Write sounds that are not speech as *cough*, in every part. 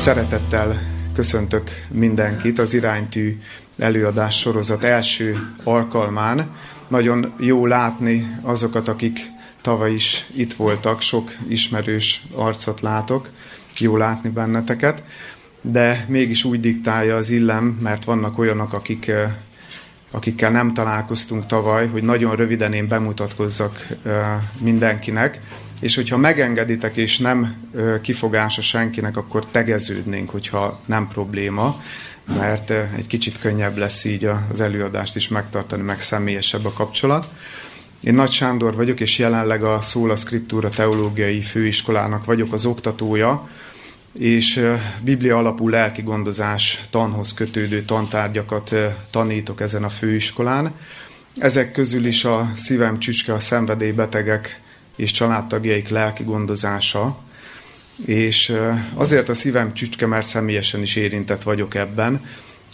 Szeretettel köszöntök mindenkit az iránytű előadás sorozat első alkalmán. Nagyon jó látni azokat, akik tavaly is itt voltak, sok ismerős arcot látok, jó látni benneteket, de mégis úgy diktálja az illem, mert vannak olyanok, akik, eh, akikkel nem találkoztunk tavaly, hogy nagyon röviden én bemutatkozzak eh, mindenkinek, és hogyha megengeditek, és nem kifogása senkinek, akkor tegeződnénk, hogyha nem probléma, mert egy kicsit könnyebb lesz így az előadást is megtartani, meg személyesebb a kapcsolat. Én Nagy Sándor vagyok, és jelenleg a Szóla Scriptura Teológiai Főiskolának vagyok az oktatója, és Biblia alapú lelki gondozás tanhoz kötődő tantárgyakat tanítok ezen a főiskolán. Ezek közül is a szívem csücske a szenvedélybetegek és családtagjaik lelki gondozása, és azért a szívem csücske, mert személyesen is érintett vagyok ebben,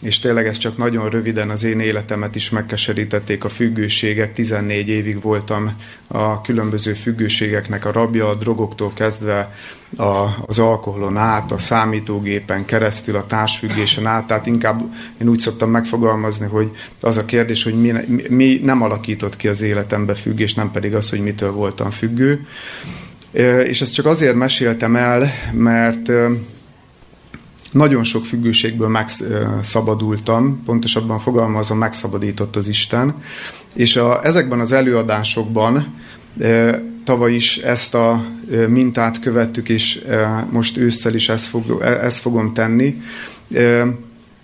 és tényleg ez csak nagyon röviden az én életemet is megkeserítették a függőségek. 14 évig voltam a különböző függőségeknek a rabja, a drogoktól kezdve a, az alkoholon át, a számítógépen keresztül, a társfüggésen át. Tehát inkább én úgy szoktam megfogalmazni, hogy az a kérdés, hogy mi, mi nem alakított ki az életembe függés, nem pedig az, hogy mitől voltam függő. És ezt csak azért meséltem el, mert nagyon sok függőségből megszabadultam, pontosabban fogalmazom, megszabadított az Isten, és a, ezekben az előadásokban tavaly is ezt a mintát követtük, és most ősszel is ezt, fog, ezt fogom tenni.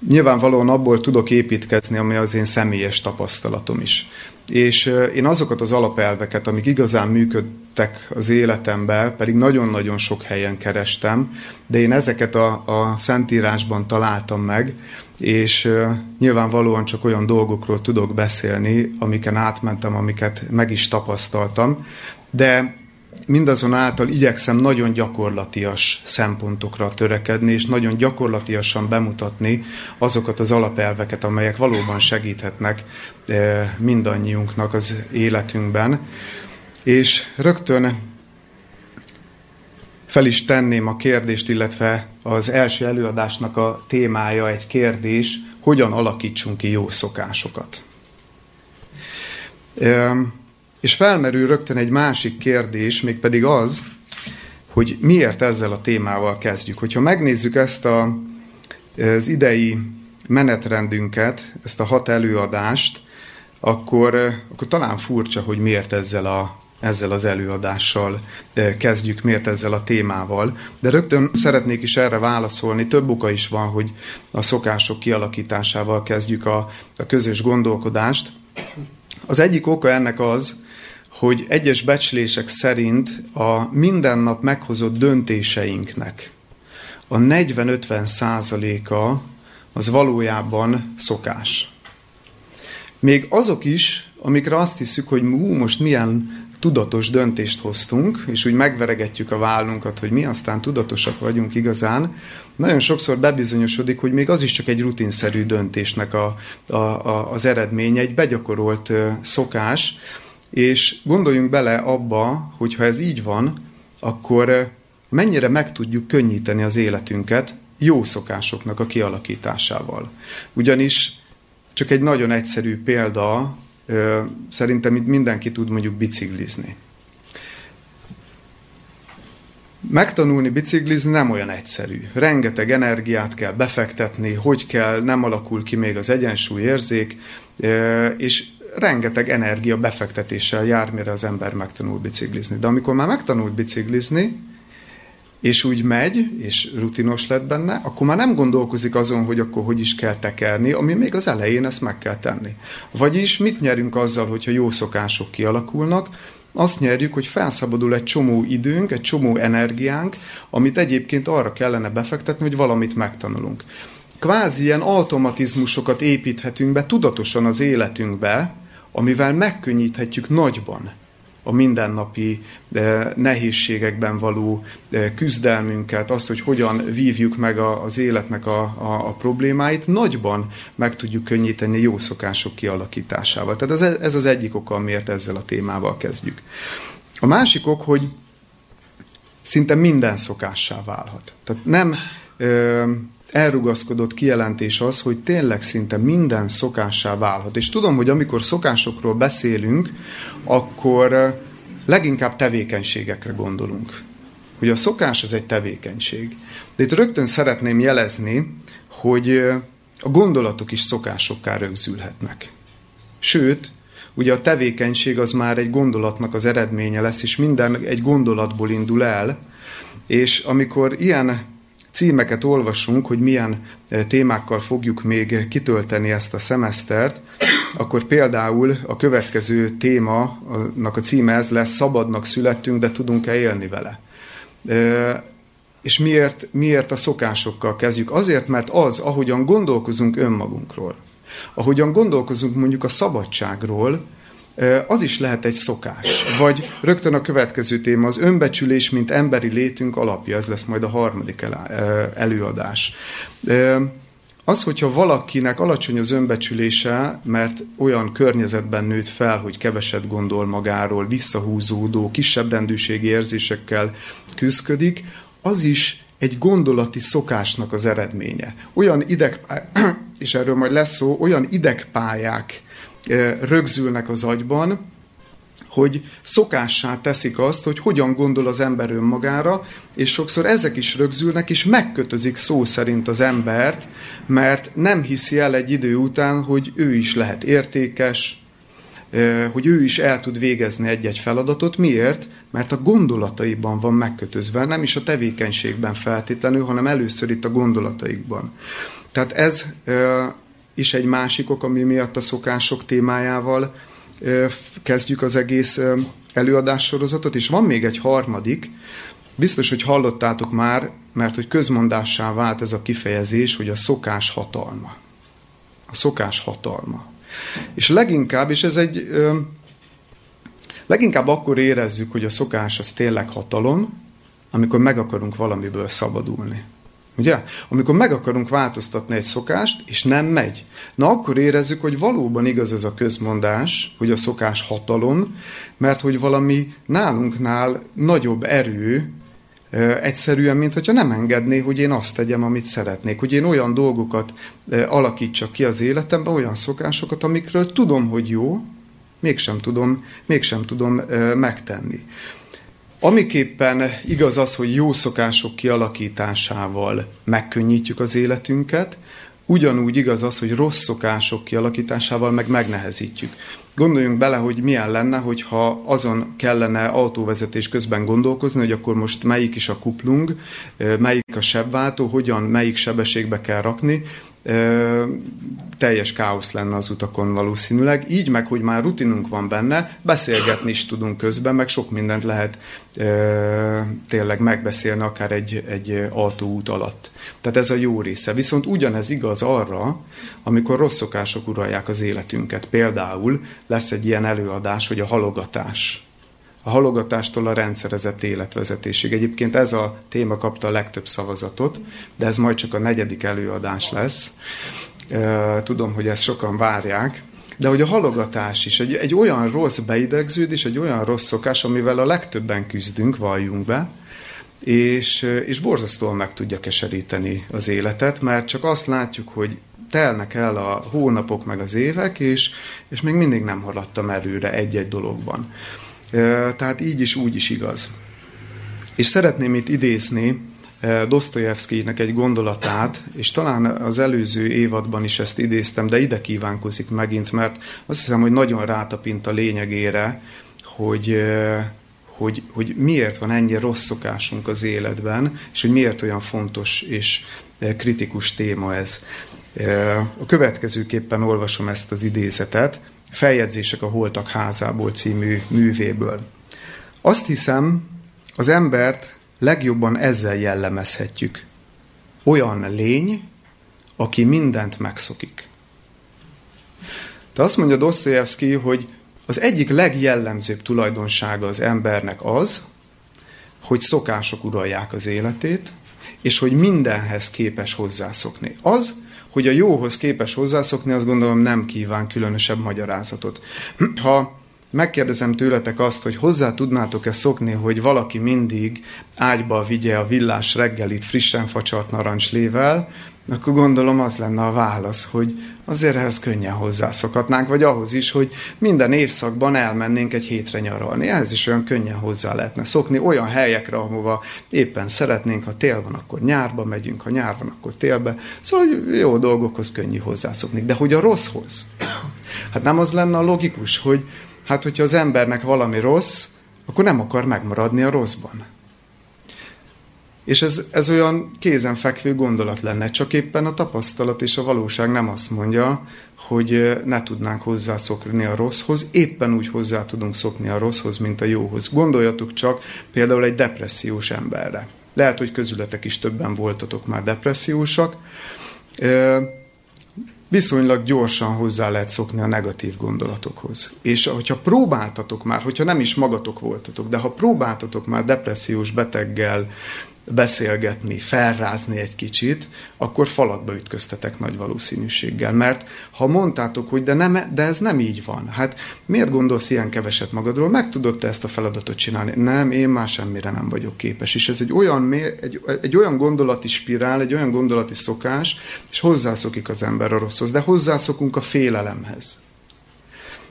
Nyilvánvalóan abból tudok építkezni, ami az én személyes tapasztalatom is. És én azokat az alapelveket, amik igazán működtek az életemben, pedig nagyon-nagyon sok helyen kerestem, de én ezeket a, a Szentírásban találtam meg, és nyilvánvalóan csak olyan dolgokról tudok beszélni, amiken átmentem, amiket meg is tapasztaltam, de mindazonáltal igyekszem nagyon gyakorlatias szempontokra törekedni, és nagyon gyakorlatiasan bemutatni azokat az alapelveket, amelyek valóban segíthetnek eh, mindannyiunknak az életünkben. És rögtön fel is tenném a kérdést, illetve az első előadásnak a témája egy kérdés, hogyan alakítsunk ki jó szokásokat. És felmerül rögtön egy másik kérdés, mégpedig az, hogy miért ezzel a témával kezdjük. Hogyha megnézzük ezt a, az idei menetrendünket, ezt a hat előadást, akkor, akkor talán furcsa, hogy miért ezzel, a, ezzel az előadással kezdjük, miért ezzel a témával. De rögtön szeretnék is erre válaszolni. Több oka is van, hogy a szokások kialakításával kezdjük a, a közös gondolkodást. Az egyik oka ennek az, hogy egyes becslések szerint a mindennap meghozott döntéseinknek a 40-50 százaléka az valójában szokás. Még azok is, amikre azt hiszük, hogy hú, most milyen tudatos döntést hoztunk, és úgy megveregetjük a vállunkat, hogy mi aztán tudatosak vagyunk igazán, nagyon sokszor bebizonyosodik, hogy még az is csak egy rutinszerű döntésnek a, a, a, az eredménye, egy begyakorolt szokás, és gondoljunk bele abba, hogy ha ez így van, akkor eh, mennyire meg tudjuk könnyíteni az életünket jó szokásoknak a kialakításával. Ugyanis csak egy nagyon egyszerű példa, eh, szerintem itt mindenki tud mondjuk biciklizni. Megtanulni biciklizni nem olyan egyszerű. Rengeteg energiát kell befektetni, hogy kell, nem alakul ki még az egyensúlyérzék, eh, és rengeteg energia befektetéssel jár, mire az ember megtanul biciklizni. De amikor már megtanult biciklizni, és úgy megy, és rutinos lett benne, akkor már nem gondolkozik azon, hogy akkor hogy is kell tekerni, ami még az elején ezt meg kell tenni. Vagyis mit nyerünk azzal, hogyha jó szokások kialakulnak? Azt nyerjük, hogy felszabadul egy csomó időnk, egy csomó energiánk, amit egyébként arra kellene befektetni, hogy valamit megtanulunk. Kvázi ilyen automatizmusokat építhetünk be tudatosan az életünkbe, amivel megkönnyíthetjük nagyban a mindennapi eh, nehézségekben való eh, küzdelmünket, azt, hogy hogyan vívjuk meg az életnek a, a, a problémáit, nagyban meg tudjuk könnyíteni jó szokások kialakításával. Tehát ez, ez az egyik oka, miért ezzel a témával kezdjük. A másik ok, hogy szinte minden szokássá válhat. Tehát nem elrugaszkodott kijelentés az, hogy tényleg szinte minden szokássá válhat. És tudom, hogy amikor szokásokról beszélünk, akkor leginkább tevékenységekre gondolunk. Hogy a szokás az egy tevékenység. De itt rögtön szeretném jelezni, hogy a gondolatok is szokásokká rögzülhetnek. Sőt, ugye a tevékenység az már egy gondolatnak az eredménye lesz, és minden egy gondolatból indul el, és amikor ilyen címeket olvasunk, hogy milyen e, témákkal fogjuk még kitölteni ezt a szemesztert, akkor például a következő témanak a címe ez lesz, szabadnak születtünk, de tudunk-e élni vele. E, és miért, miért a szokásokkal kezdjük? Azért, mert az, ahogyan gondolkozunk önmagunkról, ahogyan gondolkozunk mondjuk a szabadságról, az is lehet egy szokás. Vagy rögtön a következő téma az önbecsülés, mint emberi létünk alapja, ez lesz majd a harmadik előadás. Az, hogyha valakinek alacsony az önbecsülése, mert olyan környezetben nőtt fel, hogy keveset gondol magáról, visszahúzódó, kisebb rendűségi érzésekkel küzdik, az is egy gondolati szokásnak az eredménye. Olyan ideg, *clears throat* és erről majd lesz szó, olyan idegpályák rögzülnek az agyban, hogy szokássá teszik azt, hogy hogyan gondol az ember önmagára, és sokszor ezek is rögzülnek, és megkötözik szó szerint az embert, mert nem hiszi el egy idő után, hogy ő is lehet értékes, hogy ő is el tud végezni egy-egy feladatot. Miért? Mert a gondolataiban van megkötözve, nem is a tevékenységben feltétlenül, hanem először itt a gondolataikban. Tehát ez is egy másik ok, ami miatt a szokások témájával kezdjük az egész előadássorozatot, és van még egy harmadik, biztos, hogy hallottátok már, mert hogy közmondássá vált ez a kifejezés, hogy a szokás hatalma. A szokás hatalma. És leginkább, és ez egy, leginkább akkor érezzük, hogy a szokás az tényleg hatalom, amikor meg akarunk valamiből szabadulni. Ugye? Amikor meg akarunk változtatni egy szokást, és nem megy. Na akkor érezzük, hogy valóban igaz ez a közmondás, hogy a szokás hatalom, mert hogy valami nálunknál nagyobb erő, egyszerűen, mint hogyha nem engedné, hogy én azt tegyem, amit szeretnék, hogy én olyan dolgokat alakítsak ki az életemben, olyan szokásokat, amikről tudom, hogy jó, mégsem tudom, mégsem tudom megtenni. Amiképpen igaz az, hogy jó szokások kialakításával megkönnyítjük az életünket, ugyanúgy igaz az, hogy rossz szokások kialakításával meg megnehezítjük. Gondoljunk bele, hogy milyen lenne, hogyha azon kellene autóvezetés közben gondolkozni, hogy akkor most melyik is a kuplung, melyik a sebváltó, hogyan, melyik sebességbe kell rakni, teljes káosz lenne az utakon valószínűleg. Így meg, hogy már rutinunk van benne, beszélgetni is tudunk közben, meg sok mindent lehet tényleg megbeszélni akár egy, egy autóút alatt. Tehát ez a jó része. Viszont ugyanez igaz arra, amikor rossz szokások uralják az életünket. Például lesz egy ilyen előadás, hogy a halogatás a halogatástól a rendszerezett életvezetésig. Egyébként ez a téma kapta a legtöbb szavazatot, de ez majd csak a negyedik előadás lesz. Tudom, hogy ezt sokan várják, de hogy a halogatás is egy, egy olyan rossz beidegződés, egy olyan rossz szokás, amivel a legtöbben küzdünk, valljunk be, és, és borzasztóan meg tudja keseríteni az életet, mert csak azt látjuk, hogy telnek el a hónapok meg az évek, és, és még mindig nem haladtam előre egy-egy dologban. Tehát így is, úgy is igaz. És szeretném itt idézni Dostoyevskynek egy gondolatát, és talán az előző évadban is ezt idéztem, de ide kívánkozik megint, mert azt hiszem, hogy nagyon rátapint a lényegére, hogy, hogy, hogy miért van ennyi rossz szokásunk az életben, és hogy miért olyan fontos és kritikus téma ez. A következőképpen olvasom ezt az idézetet. Feljegyzések a Holtak házából című művéből. Azt hiszem, az embert legjobban ezzel jellemezhetjük. Olyan lény, aki mindent megszokik. De azt mondja Dostoyevsky, hogy az egyik legjellemzőbb tulajdonsága az embernek az, hogy szokások uralják az életét, és hogy mindenhez képes hozzászokni. Az, hogy a jóhoz képes hozzászokni, azt gondolom nem kíván különösebb magyarázatot. *clears throat* Ha megkérdezem tőletek azt, hogy hozzá tudnátok-e szokni, hogy valaki mindig ágyba vigye a villás reggelit frissen facsart narancslével, akkor gondolom az lenne a válasz, hogy azért ehhez könnyen hozzászokhatnánk, vagy ahhoz is, hogy minden évszakban elmennénk egy hétre nyaralni. Ehhez is olyan könnyen hozzá lehetne szokni, olyan helyekre, ahova éppen szeretnénk, ha tél van, akkor nyárba megyünk, ha nyár van, akkor télbe. Szóval jó dolgokhoz könnyű hozzászokni. De hogy a rosszhoz? Hát nem az lenne a logikus, hogy hát hogyha az embernek valami rossz, akkor nem akar megmaradni a rosszban. És ez, ez olyan kézenfekvő gondolat lenne, csak éppen a tapasztalat és a valóság nem azt mondja, hogy ne tudnánk hozzászokni a rosszhoz, éppen úgy hozzá tudunk szokni a rosszhoz, mint a jóhoz. Gondoljatok csak például egy depressziós emberre. Lehet, hogy közületek is többen voltatok már depressziósak. Viszonylag gyorsan hozzá lehet szokni a negatív gondolatokhoz. És hogyha próbáltatok már, hogyha nem is magatok voltatok, de ha próbáltatok már depressziós beteggel beszélgetni, felrázni egy kicsit, akkor falakba ütköztetek nagy valószínűséggel. Mert ha mondtátok, hogy de, nem, de ez nem így van, hát miért gondolsz ilyen keveset magadról? Meg tudod te ezt a feladatot csinálni? Nem, én már semmire nem vagyok képes. És ez egy olyan, egy, egy olyan gondolati spirál, egy olyan gondolati szokás, és hozzászokik az ember a rosszhoz, de hozzászokunk a félelemhez.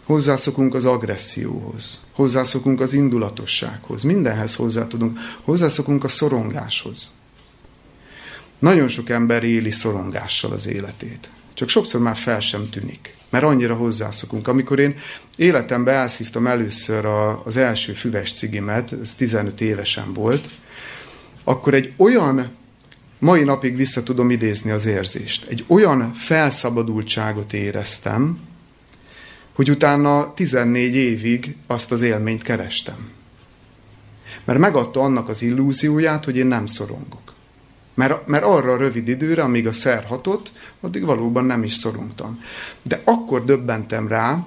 Hozzászokunk az agresszióhoz, hozzászokunk az indulatossághoz, mindenhez hozzá tudunk, hozzászokunk a szorongáshoz. Nagyon sok ember éli szorongással az életét. Csak sokszor már fel sem tűnik, mert annyira hozzászokunk. Amikor én életemben elszívtam először a, az első füves cigimet, ez 15 évesen volt, akkor egy olyan, mai napig vissza tudom idézni az érzést, egy olyan felszabadultságot éreztem, hogy utána 14 évig azt az élményt kerestem. Mert megadta annak az illúzióját, hogy én nem szorongok. Mert, mert arra a rövid időre, amíg a szer hatott, addig valóban nem is szorongtam. De akkor döbbentem rá,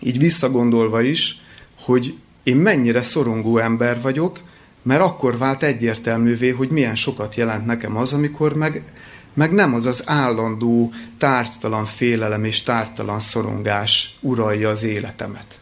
így visszagondolva is, hogy én mennyire szorongó ember vagyok, mert akkor vált egyértelművé, hogy milyen sokat jelent nekem az, amikor meg meg nem az az állandó, tártalan félelem és tártalan szorongás uralja az életemet.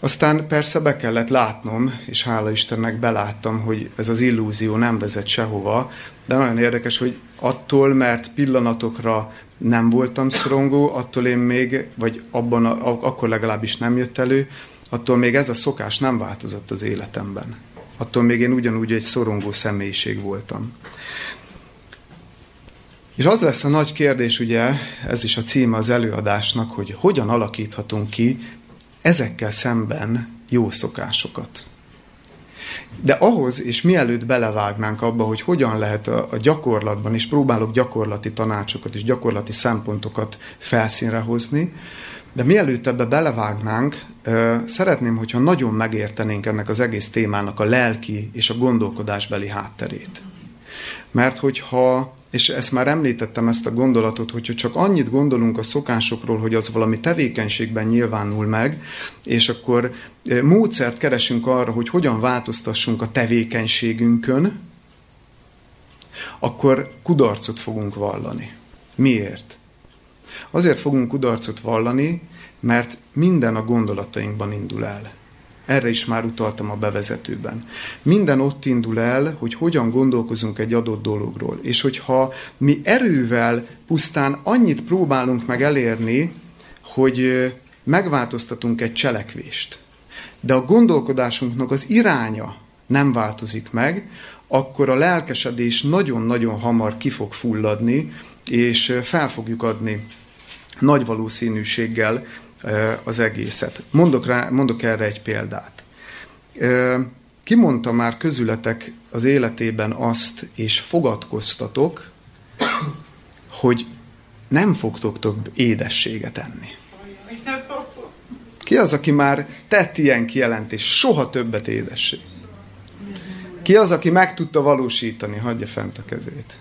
Aztán persze be kellett látnom, és hála Istennek beláttam, hogy ez az illúzió nem vezet sehova, de nagyon érdekes, hogy attól, mert pillanatokra nem voltam szorongó, attól én még, vagy abban a, akkor legalábbis nem jött elő, attól még ez a szokás nem változott az életemben. Attól még én ugyanúgy egy szorongó személyiség voltam. És az lesz a nagy kérdés, ugye, ez is a címe az előadásnak, hogy hogyan alakíthatunk ki ezekkel szemben jó szokásokat. De ahhoz, és mielőtt belevágnánk abba, hogy hogyan lehet a, a gyakorlatban, és próbálok gyakorlati tanácsokat és gyakorlati szempontokat felszínre hozni, de mielőtt ebbe belevágnánk, szeretném, hogyha nagyon megértenénk ennek az egész témának a lelki és a gondolkodásbeli hátterét. Mert hogyha és ezt már említettem ezt a gondolatot, hogyha csak annyit gondolunk a szokásokról, hogy az valami tevékenységben nyilvánul meg, és akkor e, módszert keresünk arra, hogy hogyan változtassunk a tevékenységünkön, akkor kudarcot fogunk vallani. Miért? Azért fogunk kudarcot vallani, mert minden a gondolatainkban indul el. Erre is már utaltam a bevezetőben. Minden ott indul el, hogy hogyan gondolkozunk egy adott dologról. És hogyha mi erővel pusztán annyit próbálunk meg elérni, hogy megváltoztatunk egy cselekvést, de a gondolkodásunknak az iránya nem változik meg, akkor a lelkesedés nagyon-nagyon hamar ki fog fulladni, és fel fogjuk adni nagy valószínűséggel az egészet. Mondok, rá, mondok erre egy példát. Ki mondta már közületek az életében azt, és fogadkoztatok, hogy nem fogtok több édességet enni. Ki az, aki már tett ilyen kijelentés, soha többet édesség? Ki az, aki meg tudta valósítani? Hagyja fent a kezét.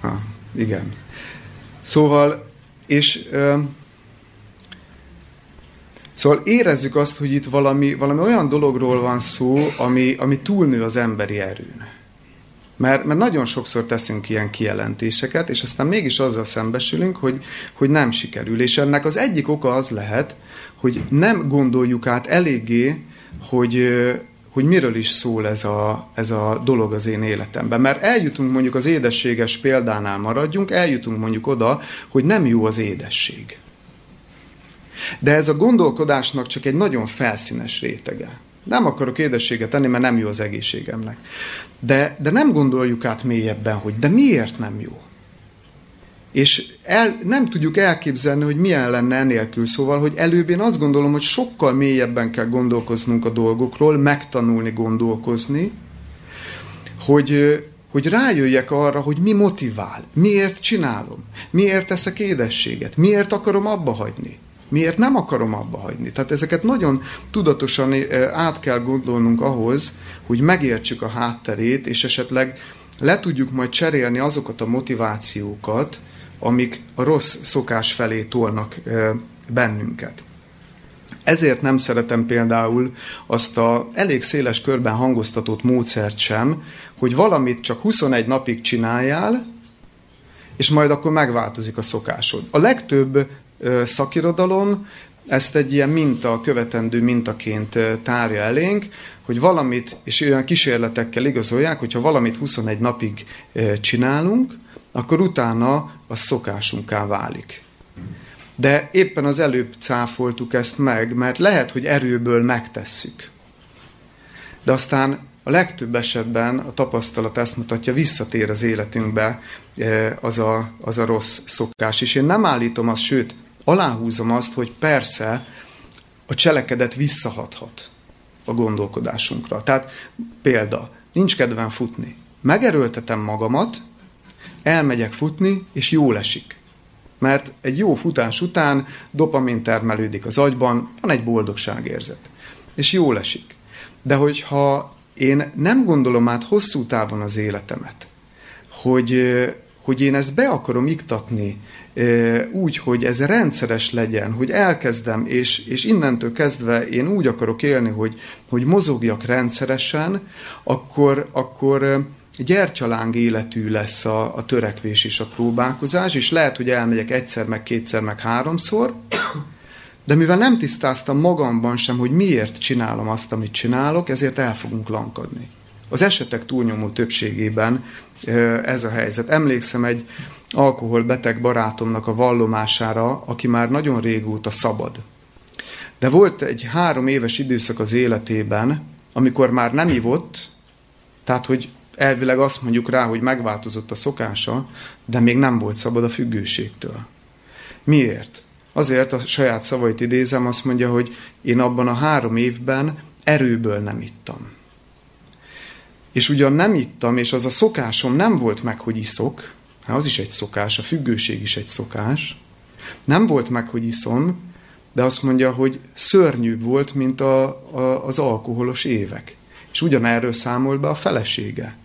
Ha, igen. Szóval, és Szóval érezzük azt, hogy itt valami, valami olyan dologról van szó, ami, ami túlnő az emberi erőn. Mert, mert nagyon sokszor teszünk ilyen kijelentéseket, és aztán mégis azzal szembesülünk, hogy, hogy nem sikerül. És ennek az egyik oka az lehet, hogy nem gondoljuk át eléggé, hogy, hogy miről is szól ez a, ez a dolog az én életemben. Mert eljutunk mondjuk az édességes példánál maradjunk, eljutunk mondjuk oda, hogy nem jó az édesség. De ez a gondolkodásnak csak egy nagyon felszínes rétege. Nem akarok édességet tenni, mert nem jó az egészségemnek. De, de nem gondoljuk át mélyebben, hogy de miért nem jó? És el, nem tudjuk elképzelni, hogy milyen lenne enélkül. Szóval, hogy előbb én azt gondolom, hogy sokkal mélyebben kell gondolkoznunk a dolgokról, megtanulni gondolkozni, hogy, hogy rájöjjek arra, hogy mi motivál, miért csinálom, miért teszek édességet, miért akarom abba hagyni. Miért nem akarom abba hagyni? Tehát ezeket nagyon tudatosan át kell gondolnunk ahhoz, hogy megértsük a hátterét, és esetleg le tudjuk majd cserélni azokat a motivációkat, amik a rossz szokás felé tolnak bennünket. Ezért nem szeretem például azt a elég széles körben hangoztatott módszert sem, hogy valamit csak 21 napig csináljál, és majd akkor megváltozik a szokásod. A legtöbb szakirodalom ezt egy ilyen minta, követendő mintaként tárja elénk, hogy valamit, és olyan kísérletekkel igazolják, hogyha valamit 21 napig csinálunk, akkor utána a szokásunká válik. De éppen az előbb cáfoltuk ezt meg, mert lehet, hogy erőből megtesszük. De aztán a legtöbb esetben a tapasztalat ezt mutatja, visszatér az életünkbe az a, az a rossz szokás. És én nem állítom azt, sőt, aláhúzom azt, hogy persze a cselekedet visszahathat a gondolkodásunkra. Tehát példa, nincs kedvem futni. Megerőltetem magamat, elmegyek futni, és jól esik. Mert egy jó futás után dopamin termelődik az agyban, van egy boldogságérzet. És jól esik. De hogyha én nem gondolom át hosszú távon az életemet, hogy, hogy én ezt be akarom iktatni úgy, hogy ez rendszeres legyen, hogy elkezdem, és, és innentől kezdve én úgy akarok élni, hogy, hogy mozogjak rendszeresen, akkor, akkor gyertyaláng életű lesz a, a törekvés és a próbálkozás, és lehet, hogy elmegyek egyszer, meg kétszer, meg háromszor, de mivel nem tisztáztam magamban sem, hogy miért csinálom azt, amit csinálok, ezért el fogunk lankadni. Az esetek túlnyomó többségében ez a helyzet. Emlékszem egy alkoholbeteg barátomnak a vallomására, aki már nagyon régóta szabad. De volt egy három éves időszak az életében, amikor már nem ivott, tehát hogy elvileg azt mondjuk rá, hogy megváltozott a szokása, de még nem volt szabad a függőségtől. Miért? Azért a saját szavait idézem, azt mondja, hogy én abban a három évben erőből nem ittam. És ugyan nem ittam, és az a szokásom nem volt meg, hogy iszok, hát az is egy szokás, a függőség is egy szokás, nem volt meg, hogy iszom, de azt mondja, hogy szörnyűbb volt, mint a, a, az alkoholos évek. És ugyanerről számol be a felesége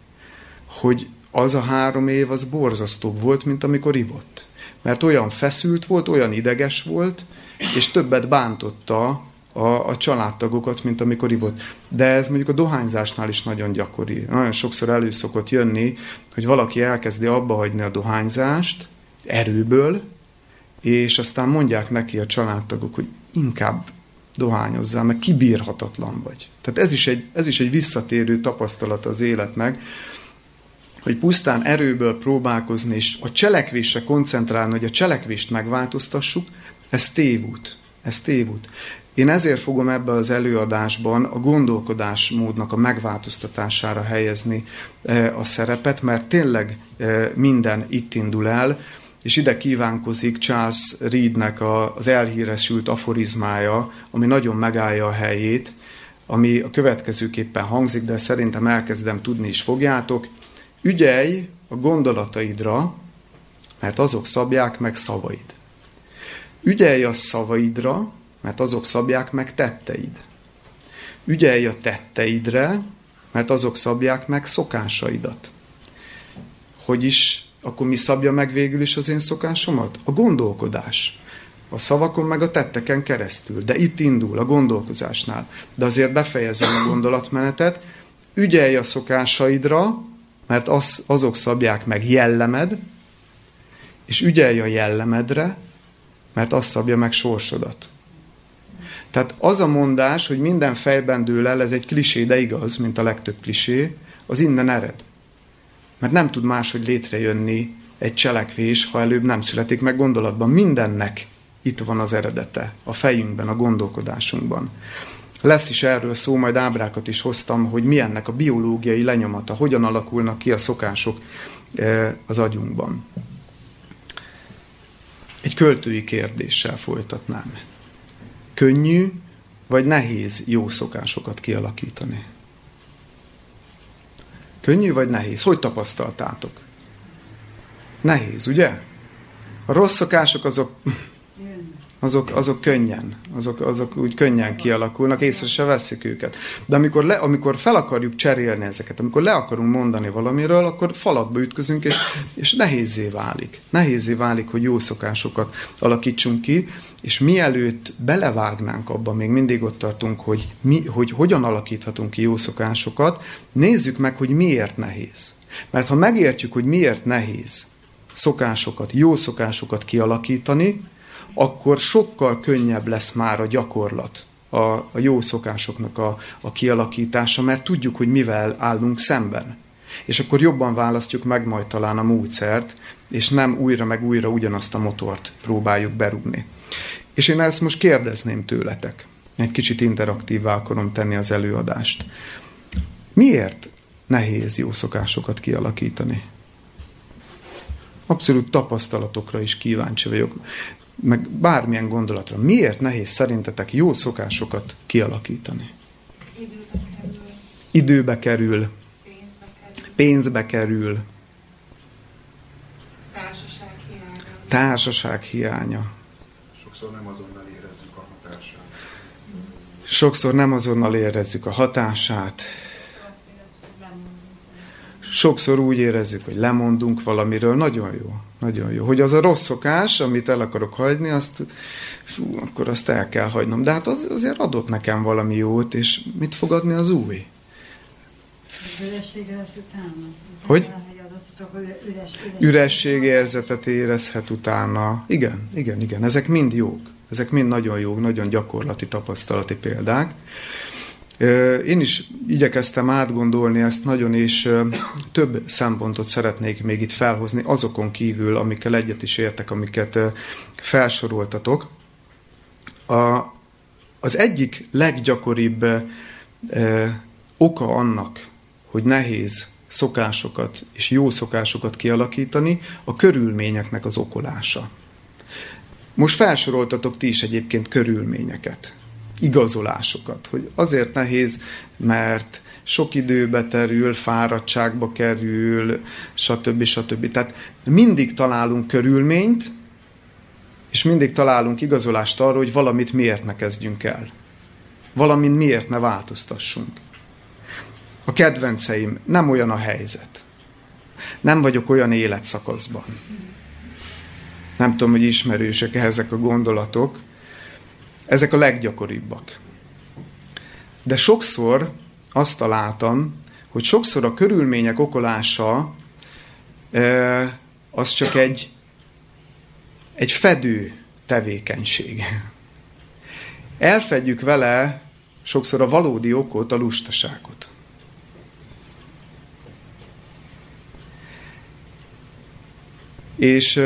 hogy az a három év az borzasztóbb volt, mint amikor ivott. Mert olyan feszült volt, olyan ideges volt, és többet bántotta a, a családtagokat, mint amikor ivott. De ez mondjuk a dohányzásnál is nagyon gyakori. Nagyon sokszor elő szokott jönni, hogy valaki elkezdi abba hagyni a dohányzást erőből, és aztán mondják neki a családtagok, hogy inkább dohányozzál, mert kibírhatatlan vagy. Tehát ez is egy, ez is egy visszatérő tapasztalat az életnek, hogy pusztán erőből próbálkozni és a cselekvésre koncentrálni, hogy a cselekvést megváltoztassuk, ez tévút. Ez tévút. Én ezért fogom ebbe az előadásban a gondolkodásmódnak a megváltoztatására helyezni e, a szerepet, mert tényleg e, minden itt indul el, és ide kívánkozik Charles Reednek az elhíresült aforizmája, ami nagyon megállja a helyét, ami a következőképpen hangzik, de szerintem elkezdem tudni is fogjátok. Ügyelj a gondolataidra, mert azok szabják meg szavaid. Ügyelj a szavaidra, mert azok szabják meg tetteid. Ügyelj a tetteidre, mert azok szabják meg szokásaidat. Hogy is, akkor mi szabja meg végül is az én szokásomat? A gondolkodás. A szavakon meg a tetteken keresztül. De itt indul a gondolkozásnál. De azért befejezem a gondolatmenetet. Ügyelj a szokásaidra, mert az, azok szabják meg jellemed, és ügyelj a jellemedre, mert az szabja meg sorsodat. Tehát az a mondás, hogy minden fejben dől el, ez egy klisé, de igaz, mint a legtöbb klisé, az innen ered. Mert nem tud máshogy létrejönni egy cselekvés, ha előbb nem születik meg gondolatban. Mindennek itt van az eredete, a fejünkben, a gondolkodásunkban. Lesz is erről szó, majd ábrákat is hoztam, hogy mi ennek a biológiai lenyomata, hogyan alakulnak ki a szokások eh, az agyunkban. Egy költői kérdéssel folytatnám. Könnyű vagy nehéz jó szokásokat kialakítani? Könnyű vagy nehéz? Hogy tapasztaltátok? Nehéz, ugye? A rossz szokások azok azok, azok könnyen, azok, azok úgy könnyen kialakulnak, észre se veszik őket. De amikor, le, amikor fel akarjuk cserélni ezeket, amikor le akarunk mondani valamiről, akkor falatba ütközünk, és, és nehézé válik. Nehézé válik, hogy jó szokásokat alakítsunk ki, és mielőtt belevágnánk abba, még mindig ott tartunk, hogy, mi, hogy hogyan alakíthatunk ki jó szokásokat, nézzük meg, hogy miért nehéz. Mert ha megértjük, hogy miért nehéz szokásokat, jó szokásokat kialakítani, akkor sokkal könnyebb lesz már a gyakorlat, a, a jó szokásoknak a, a kialakítása, mert tudjuk, hogy mivel állunk szemben. És akkor jobban választjuk meg majd talán a módszert, és nem újra meg újra ugyanazt a motort próbáljuk berúgni. És én ezt most kérdezném tőletek. Egy kicsit interaktívvá akarom tenni az előadást. Miért nehéz jó szokásokat kialakítani? Abszolút tapasztalatokra is kíváncsi vagyok meg bármilyen gondolatra. Miért nehéz szerintetek jó szokásokat kialakítani? Időbe kerül. Időbe kerül. Pénzbe kerül. Társaság hiánya. Társaság hiánya. Sokszor nem azonnal érezzük a hatását. Sokszor nem azonnal érezzük a hatását. Sokszor úgy érezzük, hogy lemondunk valamiről. Nagyon jó. Nagyon jó. Hogy az a rossz szokás, amit el akarok hagyni, azt, fú, akkor azt el kell hagynom. De hát az, azért adott nekem valami jót, és mit fog adni az új? Üressége lesz utána. Hogy? Üres, Üresség érzetet érezhet utána. Igen, igen, igen. Ezek mind jók. Ezek mind nagyon jók, nagyon gyakorlati, tapasztalati példák. Én is igyekeztem átgondolni ezt nagyon, és több szempontot szeretnék még itt felhozni, azokon kívül, amikkel egyet is értek, amiket felsoroltatok. A, az egyik leggyakoribb oka annak, hogy nehéz szokásokat és jó szokásokat kialakítani, a körülményeknek az okolása. Most felsoroltatok ti is egyébként körülményeket igazolásokat, hogy azért nehéz, mert sok időbe terül, fáradtságba kerül, stb. stb. Tehát mindig találunk körülményt, és mindig találunk igazolást arra, hogy valamit miért ne kezdjünk el. Valamin miért ne változtassunk. A kedvenceim, nem olyan a helyzet. Nem vagyok olyan életszakaszban. Nem tudom, hogy ismerősek ezek a gondolatok, ezek a leggyakoribbak. De sokszor azt találtam, hogy sokszor a körülmények okolása az csak egy, egy fedő tevékenység. Elfedjük vele sokszor a valódi okot, a lustaságot. És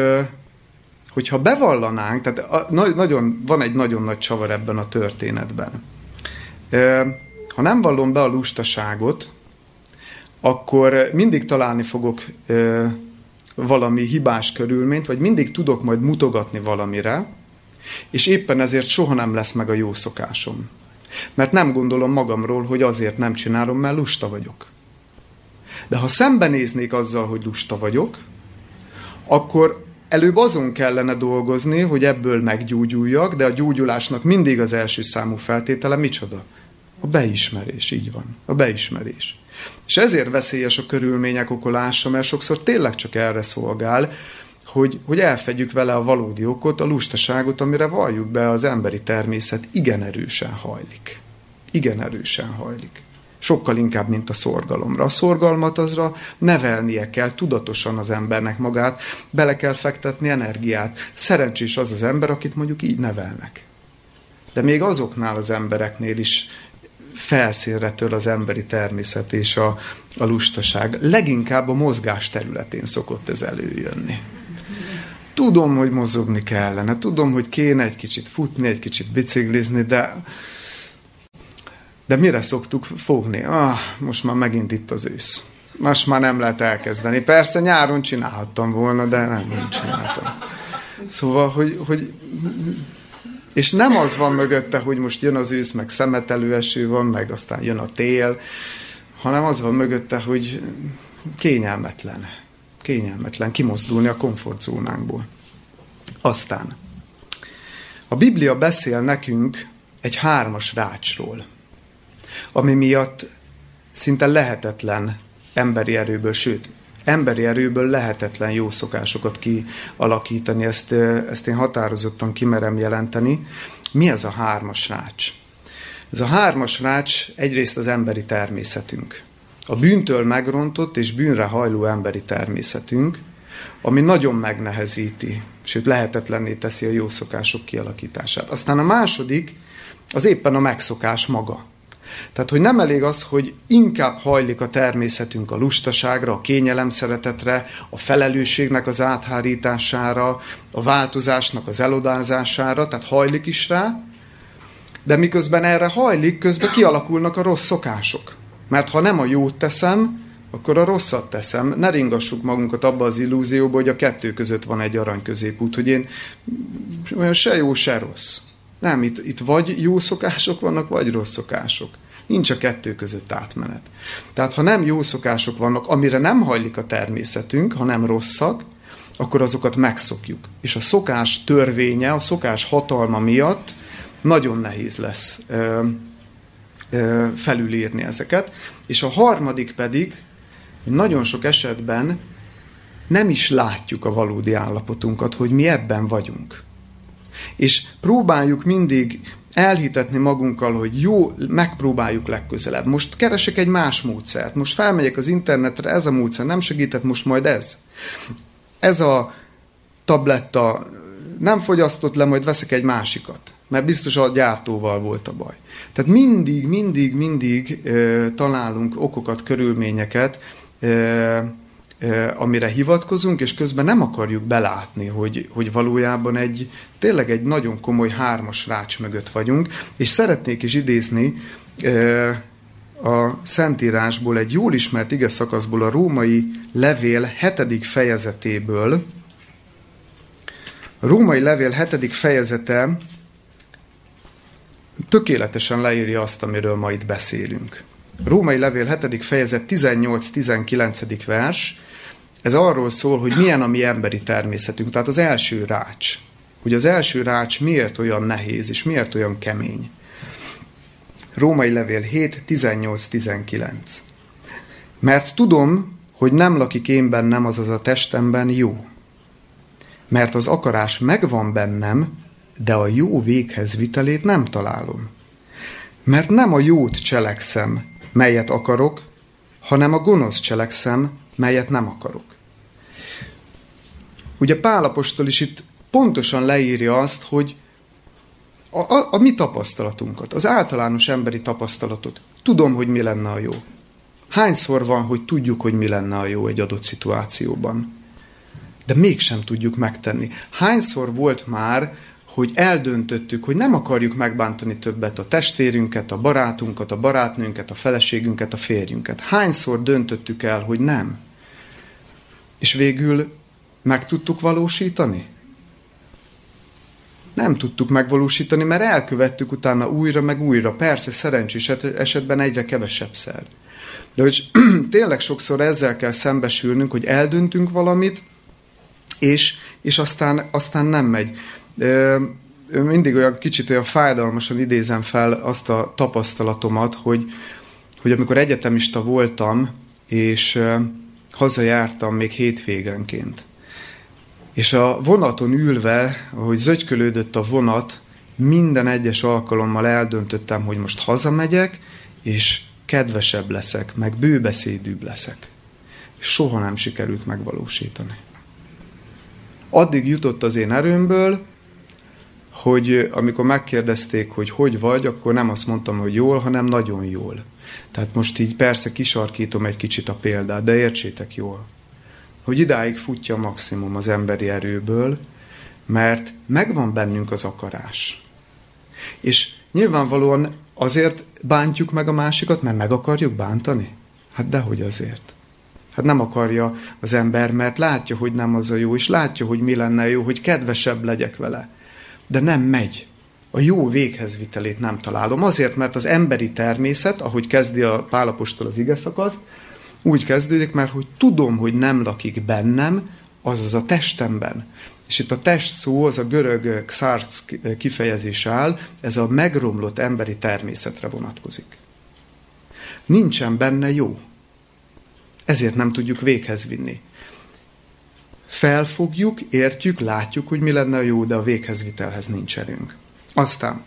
hogyha bevallanánk, tehát a, nagyon, van egy nagyon nagy csavar ebben a történetben. Ha nem vallom be a lustaságot, akkor mindig találni fogok valami hibás körülményt, vagy mindig tudok majd mutogatni valamire, és éppen ezért soha nem lesz meg a jó szokásom. Mert nem gondolom magamról, hogy azért nem csinálom, mert lusta vagyok. De ha szembenéznék azzal, hogy lusta vagyok, akkor előbb azon kellene dolgozni, hogy ebből meggyógyuljak, de a gyógyulásnak mindig az első számú feltétele micsoda? A beismerés, így van. A beismerés. És ezért veszélyes a körülmények okolása, mert sokszor tényleg csak erre szolgál, hogy, hogy elfedjük vele a valódi okot, a lustaságot, amire valljuk be az emberi természet igen erősen hajlik. Igen erősen hajlik. Sokkal inkább, mint a szorgalomra. A szorgalmat azra nevelnie kell tudatosan az embernek magát, bele kell fektetni energiát. Szerencsés az az ember, akit mondjuk így nevelnek. De még azoknál az embereknél is felszínre tör az emberi természet és a, a lustaság. Leginkább a mozgás területén szokott ez előjönni. Tudom, hogy mozogni kellene, tudom, hogy kéne egy kicsit futni, egy kicsit biciklizni, de de mire szoktuk fogni? Ah, most már megint itt az ősz. Most már nem lehet elkezdeni. Persze nyáron csinálhattam volna, de nem, nem csináltam. Szóval, hogy, hogy és nem az van mögötte, hogy most jön az ősz, meg szemetelő eső van, meg aztán jön a tél, hanem az van mögötte, hogy kényelmetlen. Kényelmetlen kimozdulni a komfortzónánkból. Aztán a Biblia beszél nekünk egy hármas rácsról, ami miatt szinte lehetetlen emberi erőből, sőt, emberi erőből lehetetlen jó szokásokat kialakítani, ezt, ezt én határozottan kimerem jelenteni. Mi ez a hármas rács? Ez a hármas rács egyrészt az emberi természetünk. A bűntől megrontott és bűnre hajló emberi természetünk, ami nagyon megnehezíti, sőt lehetetlenné teszi a jó szokások kialakítását. Aztán a második, az éppen a megszokás maga. Tehát, hogy nem elég az, hogy inkább hajlik a természetünk a lustaságra, a kényelem szeretetre, a felelősségnek az áthárítására, a változásnak az elodázására, tehát hajlik is rá, de miközben erre hajlik, közben kialakulnak a rossz szokások. Mert ha nem a jót teszem, akkor a rosszat teszem. Ne ringassuk magunkat abba az illúzióba, hogy a kettő között van egy arany középút, hogy én olyan se jó, se rossz. Nem, itt, itt vagy jó szokások vannak, vagy rossz szokások. Nincs a kettő között átmenet. Tehát ha nem jó szokások vannak, amire nem hajlik a természetünk, hanem rosszak, akkor azokat megszokjuk. És a szokás törvénye, a szokás hatalma miatt nagyon nehéz lesz ö, ö, felülírni ezeket. És a harmadik pedig, nagyon sok esetben nem is látjuk a valódi állapotunkat, hogy mi ebben vagyunk. És próbáljuk mindig elhitetni magunkkal, hogy jó, megpróbáljuk legközelebb. Most keresek egy más módszert. Most felmegyek az internetre, ez a módszer nem segített, most majd ez. Ez a tabletta nem fogyasztott le, majd veszek egy másikat. Mert biztos a gyártóval volt a baj. Tehát mindig, mindig, mindig ö, találunk okokat, körülményeket, ö, amire hivatkozunk, és közben nem akarjuk belátni, hogy, hogy valójában egy tényleg egy nagyon komoly hármas rács mögött vagyunk, és szeretnék is idézni a Szentírásból egy jól ismert ige szakaszból, a római levél hetedik fejezetéből. A római levél hetedik fejezete tökéletesen leírja azt, amiről ma itt beszélünk. Római levél hetedik fejezet 18-19. vers, ez arról szól, hogy milyen a mi emberi természetünk. Tehát az első rács. Hogy az első rács miért olyan nehéz, és miért olyan kemény. Római levél 7, 18-19. Mert tudom, hogy nem lakik én bennem, azaz a testemben jó. Mert az akarás megvan bennem, de a jó véghez vitelét nem találom. Mert nem a jót cselekszem, melyet akarok, hanem a gonosz cselekszem, melyet nem akarok. Ugye Pálapostól is itt pontosan leírja azt, hogy a, a, a mi tapasztalatunkat, az általános emberi tapasztalatot. Tudom, hogy mi lenne a jó. Hányszor van, hogy tudjuk, hogy mi lenne a jó egy adott szituációban, de mégsem tudjuk megtenni. Hányszor volt már, hogy eldöntöttük, hogy nem akarjuk megbántani többet a testvérünket, a barátunkat, a barátnőnket, a feleségünket, a férjünket. Hányszor döntöttük el, hogy nem? És végül meg tudtuk valósítani? Nem tudtuk megvalósítani, mert elkövettük utána újra, meg újra. Persze, szerencsés esetben egyre kevesebb szer. De hogy *clears throat* tényleg sokszor ezzel kell szembesülnünk, hogy eldöntünk valamit, és, és aztán, aztán nem megy. Mindig olyan kicsit olyan fájdalmasan idézem fel azt a tapasztalatomat, hogy, hogy amikor egyetemista voltam, és hazajártam még hétvégenként. És a vonaton ülve, ahogy zögykölődött a vonat, minden egyes alkalommal eldöntöttem, hogy most hazamegyek, és kedvesebb leszek, meg bőbeszédűbb leszek. Soha nem sikerült megvalósítani. Addig jutott az én erőmből, hogy amikor megkérdezték, hogy hogy vagy, akkor nem azt mondtam, hogy jól, hanem nagyon jól. Tehát most így persze kisarkítom egy kicsit a példát, de értsétek jól. Hogy idáig futja a maximum az emberi erőből, mert megvan bennünk az akarás. És nyilvánvalóan azért bántjuk meg a másikat, mert meg akarjuk bántani? Hát dehogy azért. Hát nem akarja az ember, mert látja, hogy nem az a jó, és látja, hogy mi lenne jó, hogy kedvesebb legyek vele. De nem megy. A jó véghez vitelét nem találom. Azért, mert az emberi természet, ahogy kezdi a pálapostól az ige úgy kezdődik, mert hogy tudom, hogy nem lakik bennem, azaz a testemben. És itt a test szó, az a görög xarx kifejezés áll, ez a megromlott emberi természetre vonatkozik. Nincsen benne jó. Ezért nem tudjuk véghez vinni. Felfogjuk, értjük, látjuk, hogy mi lenne a jó, de a véghezvitelhez nincs erőnk. Aztán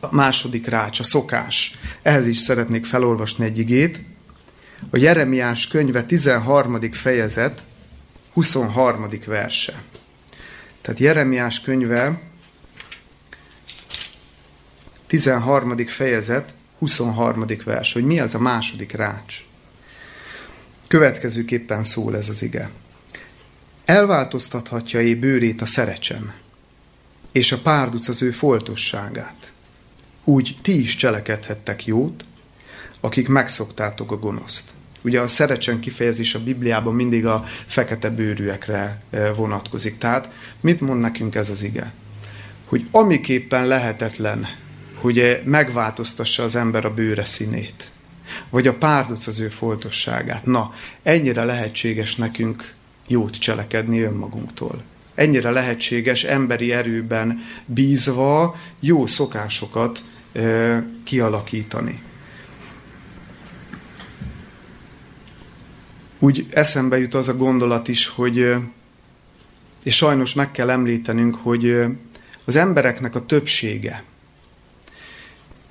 a második rács, a szokás. Ehhez is szeretnék felolvasni egy igét. A Jeremiás könyve 13. fejezet, 23. verse. Tehát Jeremiás könyve 13. fejezet, 23. vers, hogy mi az a második rács. Következőképpen szól ez az ige. Elváltoztathatja-é bőrét a szerecsem, és a párduc az ő foltosságát. Úgy ti is cselekedhettek jót, akik megszoktátok a gonoszt. Ugye a szerecsen kifejezés a Bibliában mindig a fekete bőrűekre eh, vonatkozik. Tehát mit mond nekünk ez az ige? Hogy amiképpen lehetetlen, hogy megváltoztassa az ember a bőre színét, vagy a párduc az ő foltosságát. Na, ennyire lehetséges nekünk jót cselekedni önmagunktól. Ennyire lehetséges emberi erőben bízva jó szokásokat e, kialakítani. Úgy eszembe jut az a gondolat is, hogy, és sajnos meg kell említenünk, hogy az embereknek a többsége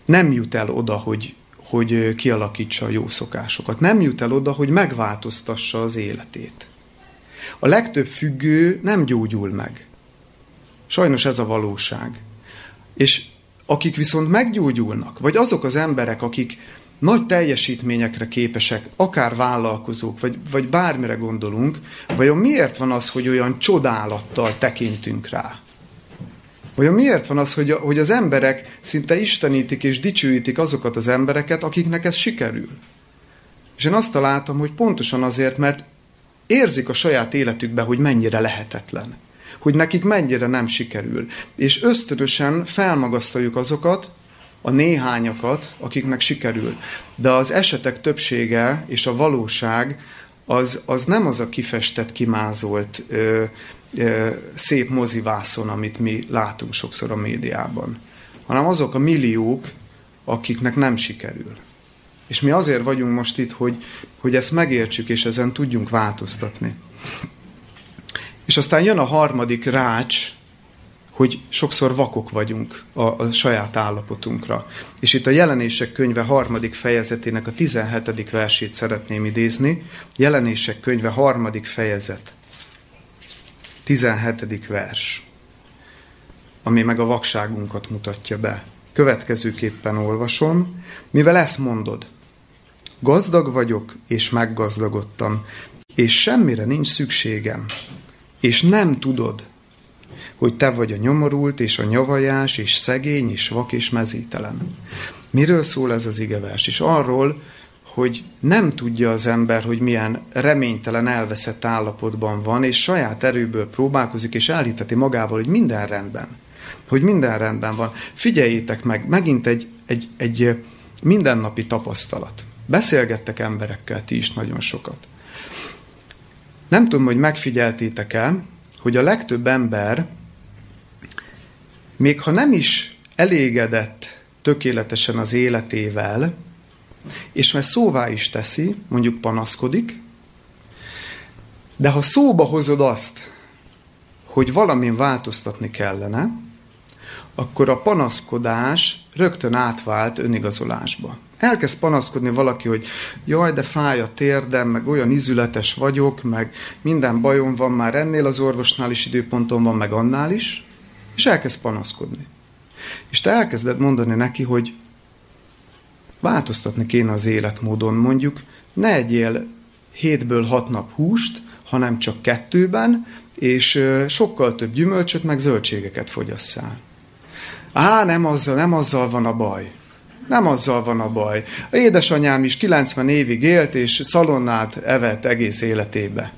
nem jut el oda, hogy, hogy kialakítsa a jó szokásokat. Nem jut el oda, hogy megváltoztassa az életét. A legtöbb függő nem gyógyul meg. Sajnos ez a valóság. És akik viszont meggyógyulnak, vagy azok az emberek, akik nagy teljesítményekre képesek, akár vállalkozók, vagy, vagy bármire gondolunk, vajon miért van az, hogy olyan csodálattal tekintünk rá? Vajon miért van az, hogy, hogy az emberek szinte istenítik és dicsőítik azokat az embereket, akiknek ez sikerül? És én azt találtam, hogy pontosan azért, mert érzik a saját életükben, hogy mennyire lehetetlen. Hogy nekik mennyire nem sikerül. És ösztönösen felmagasztaljuk azokat, a néhányakat, akiknek sikerül. De az esetek többsége és a valóság az, az nem az a kifestett, kimázolt, ö, ö, szép mozivászon, amit mi látunk sokszor a médiában, hanem azok a milliók, akiknek nem sikerül. És mi azért vagyunk most itt, hogy, hogy ezt megértsük, és ezen tudjunk változtatni. És aztán jön a harmadik rács, hogy sokszor vakok vagyunk a, a saját állapotunkra. És itt a jelenések könyve harmadik fejezetének a 17. versét szeretném idézni. Jelenések könyve harmadik fejezet. 17. vers, ami meg a vakságunkat mutatja be. Következőképpen olvasom, mivel ezt mondod, gazdag vagyok, és meggazdagodtam, és semmire nincs szükségem, és nem tudod, hogy te vagy a nyomorult, és a nyavajás, és szegény, és vak, és mezítelen. Miről szól ez az igevers? És arról, hogy nem tudja az ember, hogy milyen reménytelen, elveszett állapotban van, és saját erőből próbálkozik, és elhiteti magával, hogy minden rendben. Hogy minden rendben van. Figyeljétek meg, megint egy, egy, egy mindennapi tapasztalat. Beszélgettek emberekkel ti is nagyon sokat. Nem tudom, hogy megfigyeltétek-e, hogy a legtöbb ember még ha nem is elégedett tökéletesen az életével, és mert szóvá is teszi, mondjuk panaszkodik, de ha szóba hozod azt, hogy valamin változtatni kellene, akkor a panaszkodás rögtön átvált önigazolásba. Elkezd panaszkodni valaki, hogy jaj, de fáj a térdem, meg olyan izületes vagyok, meg minden bajom van már ennél az orvosnál is időponton van, meg annál is, és elkezd panaszkodni. És te elkezded mondani neki, hogy változtatni kéne az életmódon, mondjuk ne egyél hétből hat nap húst, hanem csak kettőben, és sokkal több gyümölcsöt, meg zöldségeket fogyasszál. Á, nem azzal, nem azzal van a baj. Nem azzal van a baj. A édesanyám is 90 évig élt, és szalonnát evett egész életébe.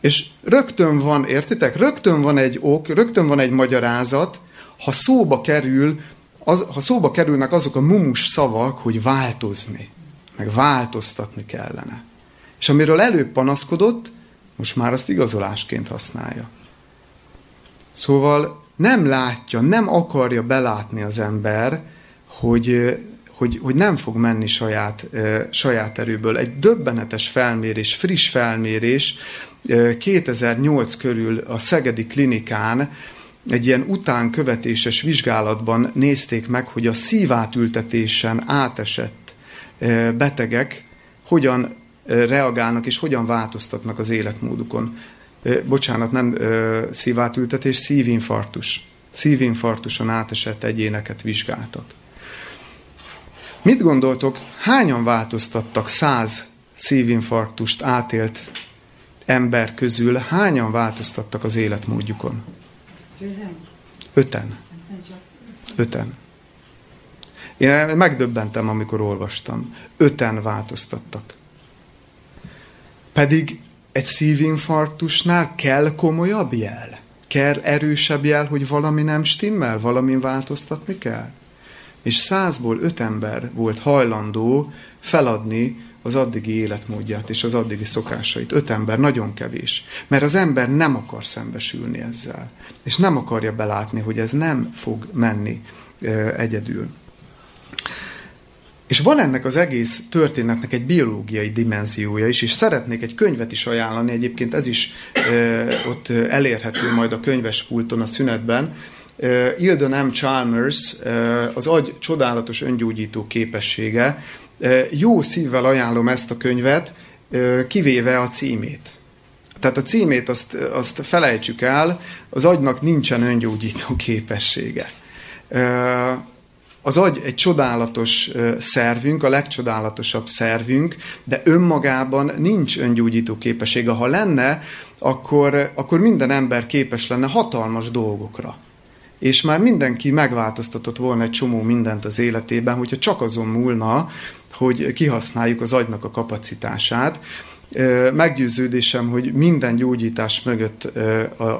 És rögtön van, értitek? Rögtön van egy ok, rögtön van egy magyarázat, ha szóba kerül, az, ha szóba kerülnek azok a mumus szavak, hogy változni, meg változtatni kellene. És amiről előbb panaszkodott, most már azt igazolásként használja. Szóval nem látja, nem akarja belátni az ember, hogy, hogy, hogy nem fog menni saját, saját erőből. Egy döbbenetes felmérés, friss felmérés 2008 körül a Szegedi klinikán egy ilyen utánkövetéses vizsgálatban nézték meg, hogy a szívátültetésen átesett betegek hogyan reagálnak és hogyan változtatnak az életmódukon. Bocsánat, nem szívátültetés, szívinfarktus. Szívinfarktuson átesett egyéneket vizsgáltak. Mit gondoltok, hányan változtattak száz szívinfarktust átélt ember közül, hányan változtattak az életmódjukon? Öten. Öten. Én megdöbbentem, amikor olvastam. Öten változtattak. Pedig egy szívinfarktusnál kell komolyabb jel? Kell erősebb jel, hogy valami nem stimmel, valamin változtatni kell? És százból öt ember volt hajlandó feladni az addigi életmódját és az addigi szokásait. Öt ember nagyon kevés. Mert az ember nem akar szembesülni ezzel. És nem akarja belátni, hogy ez nem fog menni egyedül. És van ennek az egész történetnek egy biológiai dimenziója is, és szeretnék egy könyvet is ajánlani, egyébként ez is ö, ott elérhető majd a könyvespulton a szünetben. Ö, Ildon M. Chalmers, ö, az agy csodálatos öngyógyító képessége. Jó szívvel ajánlom ezt a könyvet, kivéve a címét. Tehát a címét azt, azt felejtsük el, az agynak nincsen öngyógyító képessége. Az agy egy csodálatos szervünk, a legcsodálatosabb szervünk, de önmagában nincs öngyógyító képessége. Ha lenne, akkor, akkor minden ember képes lenne hatalmas dolgokra. És már mindenki megváltoztatott volna egy csomó mindent az életében, hogyha csak azon múlna, hogy kihasználjuk az agynak a kapacitását. Meggyőződésem, hogy minden gyógyítás mögött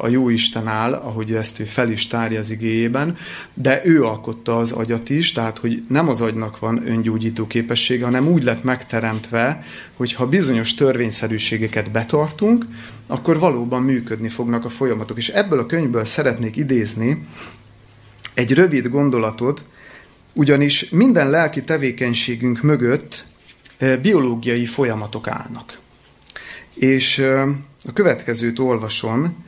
a Jóisten áll, ahogy ezt ő fel is tárja az igéjében, de ő alkotta az agyat is, tehát hogy nem az agynak van öngyógyító képessége, hanem úgy lett megteremtve, hogy ha bizonyos törvényszerűségeket betartunk, akkor valóban működni fognak a folyamatok. És ebből a könyvből szeretnék idézni egy rövid gondolatot, ugyanis minden lelki tevékenységünk mögött biológiai folyamatok állnak. És a következőt olvasom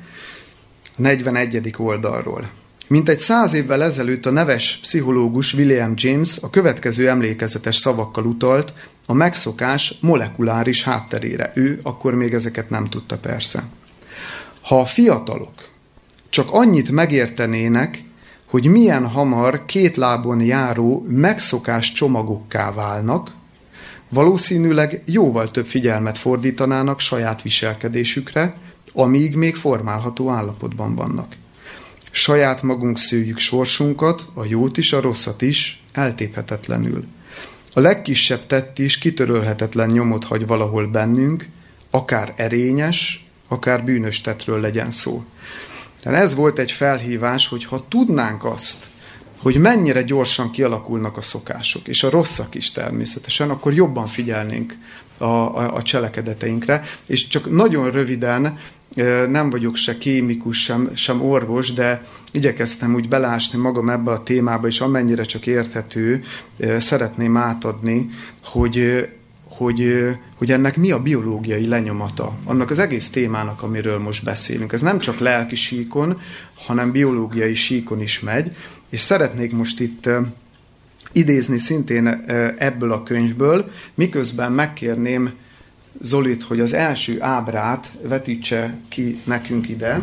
a 41. oldalról. Mint egy száz évvel ezelőtt a neves pszichológus William James a következő emlékezetes szavakkal utalt a megszokás molekuláris hátterére. Ő akkor még ezeket nem tudta persze. Ha a fiatalok csak annyit megértenének, hogy milyen hamar két lábon járó megszokás csomagokká válnak, valószínűleg jóval több figyelmet fordítanának saját viselkedésükre, amíg még formálható állapotban vannak. Saját magunk szőjük sorsunkat, a jót is, a rosszat is, eltéphetetlenül. A legkisebb tett is kitörölhetetlen nyomot hagy valahol bennünk, akár erényes, akár bűnös tettről legyen szó. Tehát ez volt egy felhívás, hogy ha tudnánk azt, hogy mennyire gyorsan kialakulnak a szokások, és a rosszak is természetesen, akkor jobban figyelnénk a, a, a cselekedeteinkre, és csak nagyon röviden, nem vagyok se kémikus, sem, sem orvos, de igyekeztem úgy belásni magam ebbe a témába, és amennyire csak érthető, szeretném átadni, hogy hogy, hogy ennek mi a biológiai lenyomata, annak az egész témának, amiről most beszélünk. Ez nem csak lelki síkon, hanem biológiai síkon is megy, és szeretnék most itt idézni szintén ebből a könyvből, miközben megkérném Zolit, hogy az első ábrát vetítse ki nekünk ide.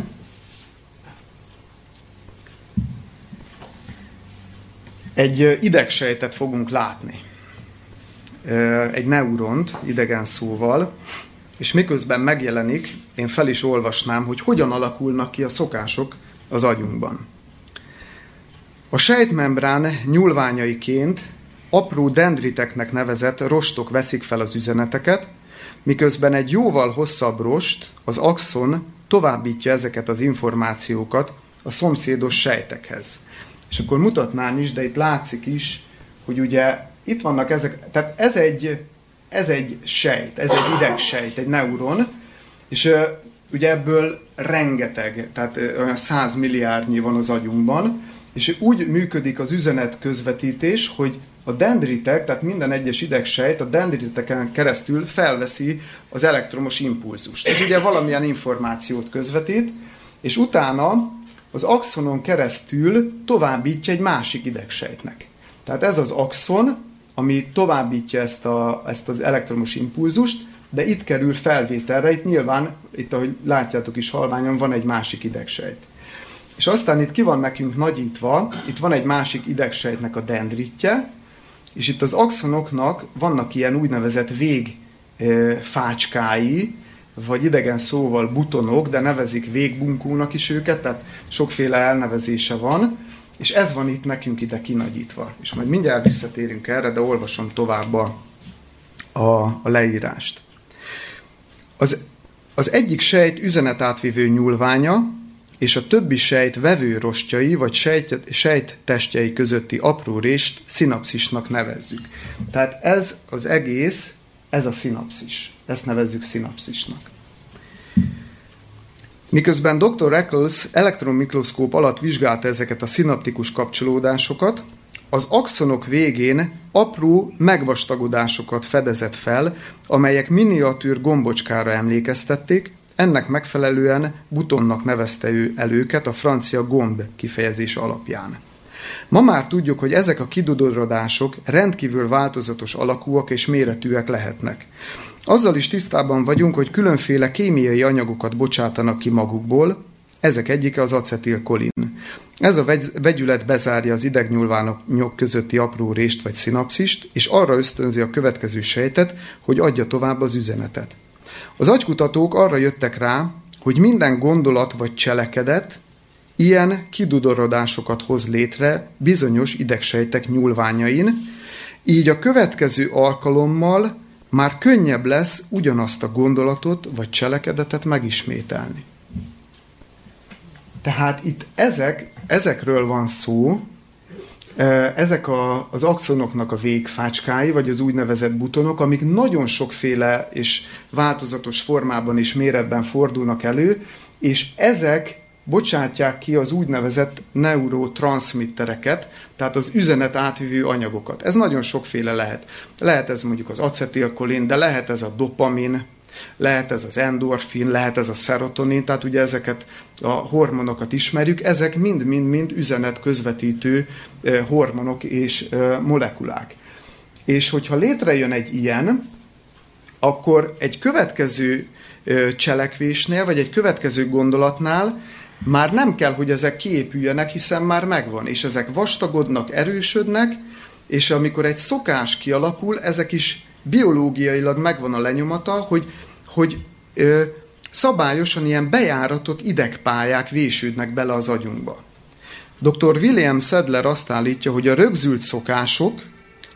Egy idegsejtet fogunk látni. Egy neuront, idegen szóval, és miközben megjelenik, én fel is olvasnám, hogy hogyan alakulnak ki a szokások az agyunkban. A sejtmembrán nyúlványaiként apró dendriteknek nevezett rostok veszik fel az üzeneteket, miközben egy jóval hosszabb rost, az axon továbbítja ezeket az információkat a szomszédos sejtekhez. És akkor mutatnám is, de itt látszik is, hogy ugye itt vannak ezek, tehát ez egy, ez egy sejt, ez egy idegsejt, egy neuron, és ugye ebből rengeteg, tehát olyan 100 milliárdnyi van az agyunkban, és úgy működik az üzenet közvetítés, hogy a dendritek, tehát minden egyes idegsejt a dendriteken keresztül felveszi az elektromos impulzust. Ez ugye valamilyen információt közvetít, és utána az axonon keresztül továbbítja egy másik idegsejtnek. Tehát ez az axon, ami továbbítja ezt, a, ezt az elektromos impulzust, de itt kerül felvételre, itt nyilván, itt ahogy látjátok is halványon, van egy másik idegsejt. És aztán itt ki van nekünk nagyítva, itt van egy másik idegsejtnek a dendritje, és itt az axonoknak vannak ilyen úgynevezett végfácskái, vagy idegen szóval butonok, de nevezik végbunkónak is őket, tehát sokféle elnevezése van, és ez van itt nekünk ide kinagyítva. És majd mindjárt visszatérünk erre, de olvasom tovább a, a, leírást. Az, az egyik sejt üzenetátvívő nyúlványa, és a többi sejt vevőrostjai vagy sejt, sejttestjei közötti apró rést szinapszisnak nevezzük. Tehát ez az egész, ez a szinapszis. Ezt nevezzük szinapszisnak. Miközben dr. Eccles elektronmikroszkóp alatt vizsgálta ezeket a szinaptikus kapcsolódásokat, az axonok végén apró megvastagodásokat fedezett fel, amelyek miniatűr gombocskára emlékeztették, ennek megfelelően butonnak nevezte ő el a francia gomb kifejezés alapján. Ma már tudjuk, hogy ezek a kidudorodások rendkívül változatos alakúak és méretűek lehetnek. Azzal is tisztában vagyunk, hogy különféle kémiai anyagokat bocsátanak ki magukból, ezek egyike az acetilkolin. Ez a vegyület bezárja az idegnyúlványok közötti apró rést vagy szinapszist, és arra ösztönzi a következő sejtet, hogy adja tovább az üzenetet. Az agykutatók arra jöttek rá, hogy minden gondolat vagy cselekedet ilyen kidudorodásokat hoz létre bizonyos idegsejtek nyúlványain, így a következő alkalommal már könnyebb lesz ugyanazt a gondolatot vagy cselekedetet megismételni. Tehát itt ezek, ezekről van szó, ezek a, az axonoknak a végfácskái, vagy az úgynevezett butonok, amik nagyon sokféle és változatos formában és méretben fordulnak elő, és ezek bocsátják ki az úgynevezett neurotranszmittereket, tehát az üzenet átvívő anyagokat. Ez nagyon sokféle lehet. Lehet ez mondjuk az acetilkolin, de lehet ez a dopamin, lehet ez az endorfin, lehet ez a serotonin, tehát ugye ezeket a hormonokat ismerjük, ezek mind-mind-mind üzenet közvetítő hormonok és molekulák. És hogyha létrejön egy ilyen, akkor egy következő cselekvésnél, vagy egy következő gondolatnál már nem kell, hogy ezek kiépüljenek, hiszen már megvan, és ezek vastagodnak, erősödnek, és amikor egy szokás kialakul, ezek is biológiailag megvan a lenyomata, hogy, hogy ö, szabályosan ilyen bejáratott idegpályák vésődnek bele az agyunkba. Dr. William Sedler azt állítja, hogy a rögzült szokások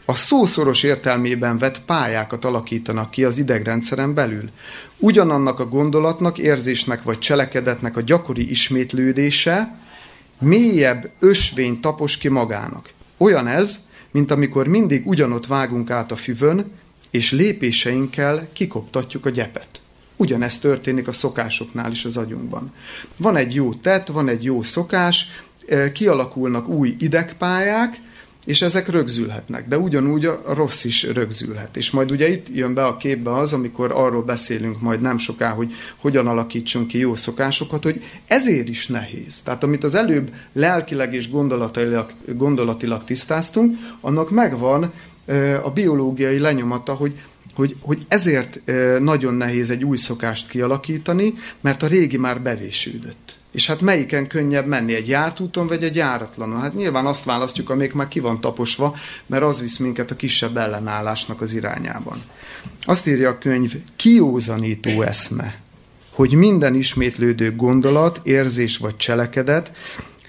a szószoros értelmében vett pályákat alakítanak ki az idegrendszeren belül. Ugyanannak a gondolatnak, érzésnek vagy cselekedetnek a gyakori ismétlődése mélyebb ösvény tapos ki magának. Olyan ez, mint amikor mindig ugyanott vágunk át a füvön, és lépéseinkkel kikoptatjuk a gyepet. Ugyanezt történik a szokásoknál is az agyunkban. Van egy jó tett, van egy jó szokás, kialakulnak új idegpályák, és ezek rögzülhetnek, de ugyanúgy a rossz is rögzülhet. És majd ugye itt jön be a képbe az, amikor arról beszélünk majd nem soká, hogy hogyan alakítsunk ki jó szokásokat, hogy ezért is nehéz. Tehát amit az előbb lelkileg és gondolatilag, gondolatilag tisztáztunk, annak megvan a biológiai lenyomata, hogy hogy, hogy ezért nagyon nehéz egy új szokást kialakítani, mert a régi már bevésődött. És hát melyiken könnyebb menni, egy járt úton, vagy egy járatlanon? Hát nyilván azt választjuk, amelyik már ki van taposva, mert az visz minket a kisebb ellenállásnak az irányában. Azt írja a könyv, kiózanító eszme, hogy minden ismétlődő gondolat, érzés vagy cselekedet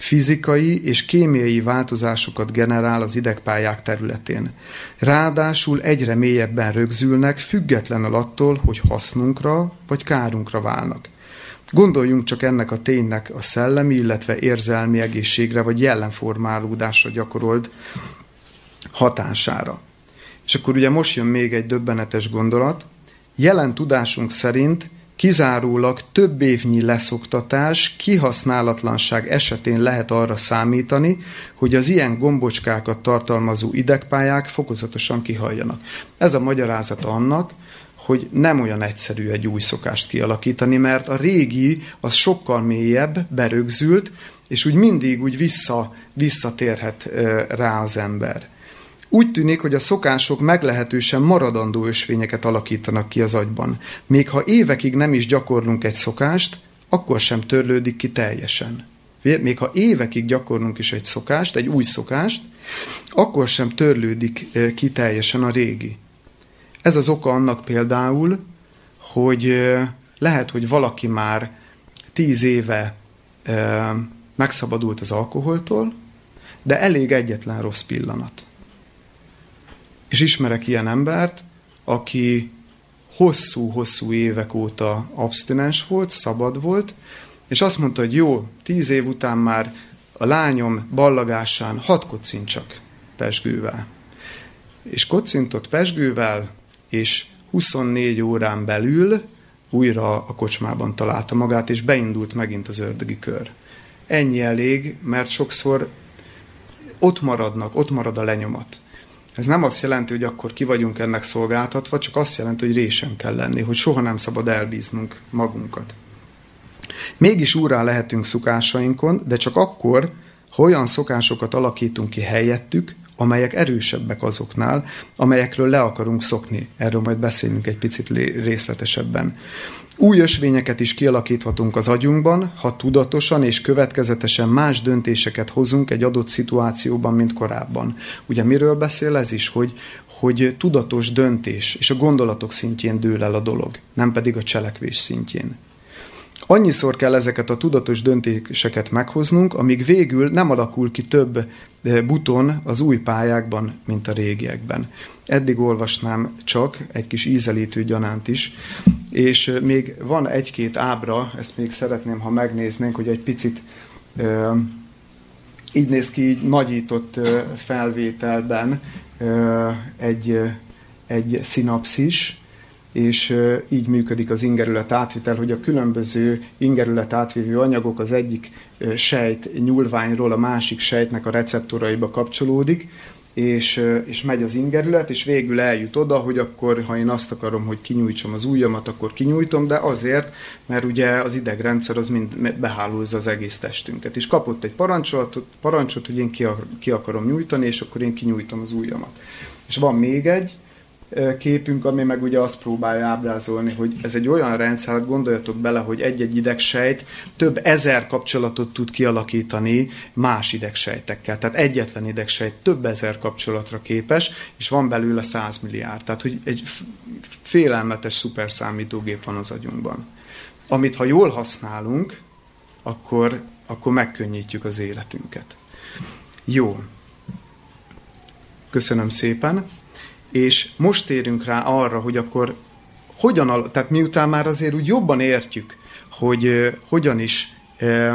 fizikai és kémiai változásokat generál az idegpályák területén. Ráadásul egyre mélyebben rögzülnek, függetlenül attól, hogy hasznunkra vagy kárunkra válnak. Gondoljunk csak ennek a ténynek a szellemi, illetve érzelmi egészségre vagy jellemformálódásra gyakorolt hatására. És akkor ugye most jön még egy döbbenetes gondolat. Jelen tudásunk szerint kizárólag több évnyi leszoktatás, kihasználatlanság esetén lehet arra számítani, hogy az ilyen gombocskákat tartalmazó idegpályák fokozatosan kihalljanak. Ez a magyarázata annak, hogy nem olyan egyszerű egy új szokást kialakítani, mert a régi az sokkal mélyebb, berögzült, és úgy mindig úgy vissza, visszatérhet rá az ember. Úgy tűnik, hogy a szokások meglehetősen maradandó ösvényeket alakítanak ki az agyban. Még ha évekig nem is gyakorlunk egy szokást, akkor sem törlődik ki teljesen. Még ha évekig gyakorlunk is egy szokást, egy új szokást, akkor sem törlődik ki teljesen a régi. Ez az oka annak például, hogy lehet, hogy valaki már tíz éve megszabadult az alkoholtól, de elég egyetlen rossz pillanat. És ismerek ilyen embert, aki hosszú-hosszú évek óta abstinens volt, szabad volt, és azt mondta, hogy jó, tíz év után már a lányom ballagásán hat kocincsak pesgővel. És kocintott pesgővel, és 24 órán belül újra a kocsmában találta magát, és beindult megint az ördögi kör. Ennyi elég, mert sokszor ott maradnak, ott marad a lenyomat. Ez nem azt jelenti, hogy akkor ki vagyunk ennek szolgáltatva, csak azt jelenti, hogy résen kell lenni, hogy soha nem szabad elbíznunk magunkat. Mégis úrá lehetünk szokásainkon, de csak akkor, ha olyan szokásokat alakítunk ki helyettük, amelyek erősebbek azoknál, amelyekről le akarunk szokni. Erről majd beszélünk egy picit részletesebben. Új ösvényeket is kialakíthatunk az agyunkban, ha tudatosan és következetesen más döntéseket hozunk egy adott szituációban, mint korábban. Ugye miről beszél ez is, hogy, hogy tudatos döntés, és a gondolatok szintjén dől el a dolog, nem pedig a cselekvés szintjén. Annyiszor kell ezeket a tudatos döntéseket meghoznunk, amíg végül nem alakul ki több eh, buton az új pályákban, mint a régiekben. Eddig olvasnám csak egy kis ízelítő gyanánt is, és eh, még van egy-két ábra, ezt még szeretném, ha megnéznénk, hogy egy picit e, így néz ki, így nagyított felvételben egy, egy szinapszis, és így működik az ingerület átvitel, hogy a különböző ingerület átvívő anyagok az egyik sejt nyúlványról a másik sejtnek a receptoraiba kapcsolódik, és, és megy az ingerület, és végül eljut oda, hogy akkor, ha én azt akarom, hogy kinyújtsam az ujjamat, akkor kinyújtom, de azért, mert ugye az idegrendszer az mind behálózza az egész testünket. És kapott egy parancsot, parancsot hogy én ki, ki akarom nyújtani, és akkor én kinyújtom az ujjamat. És van még egy, képünk, ami meg ugye azt próbálja ábrázolni, hogy ez egy olyan rendszer, hát gondoljatok bele, hogy egy-egy idegsejt több ezer kapcsolatot tud kialakítani más idegsejtekkel. Tehát egyetlen idegsejt több ezer kapcsolatra képes, és van belőle 100 milliárd. Tehát, hogy egy félelmetes szuperszámítógép van az agyunkban. Amit ha jól használunk, akkor, akkor megkönnyítjük az életünket. Jó. Köszönöm szépen. És most térünk rá arra, hogy akkor hogyan, tehát miután már azért úgy jobban értjük, hogy uh, hogyan is uh,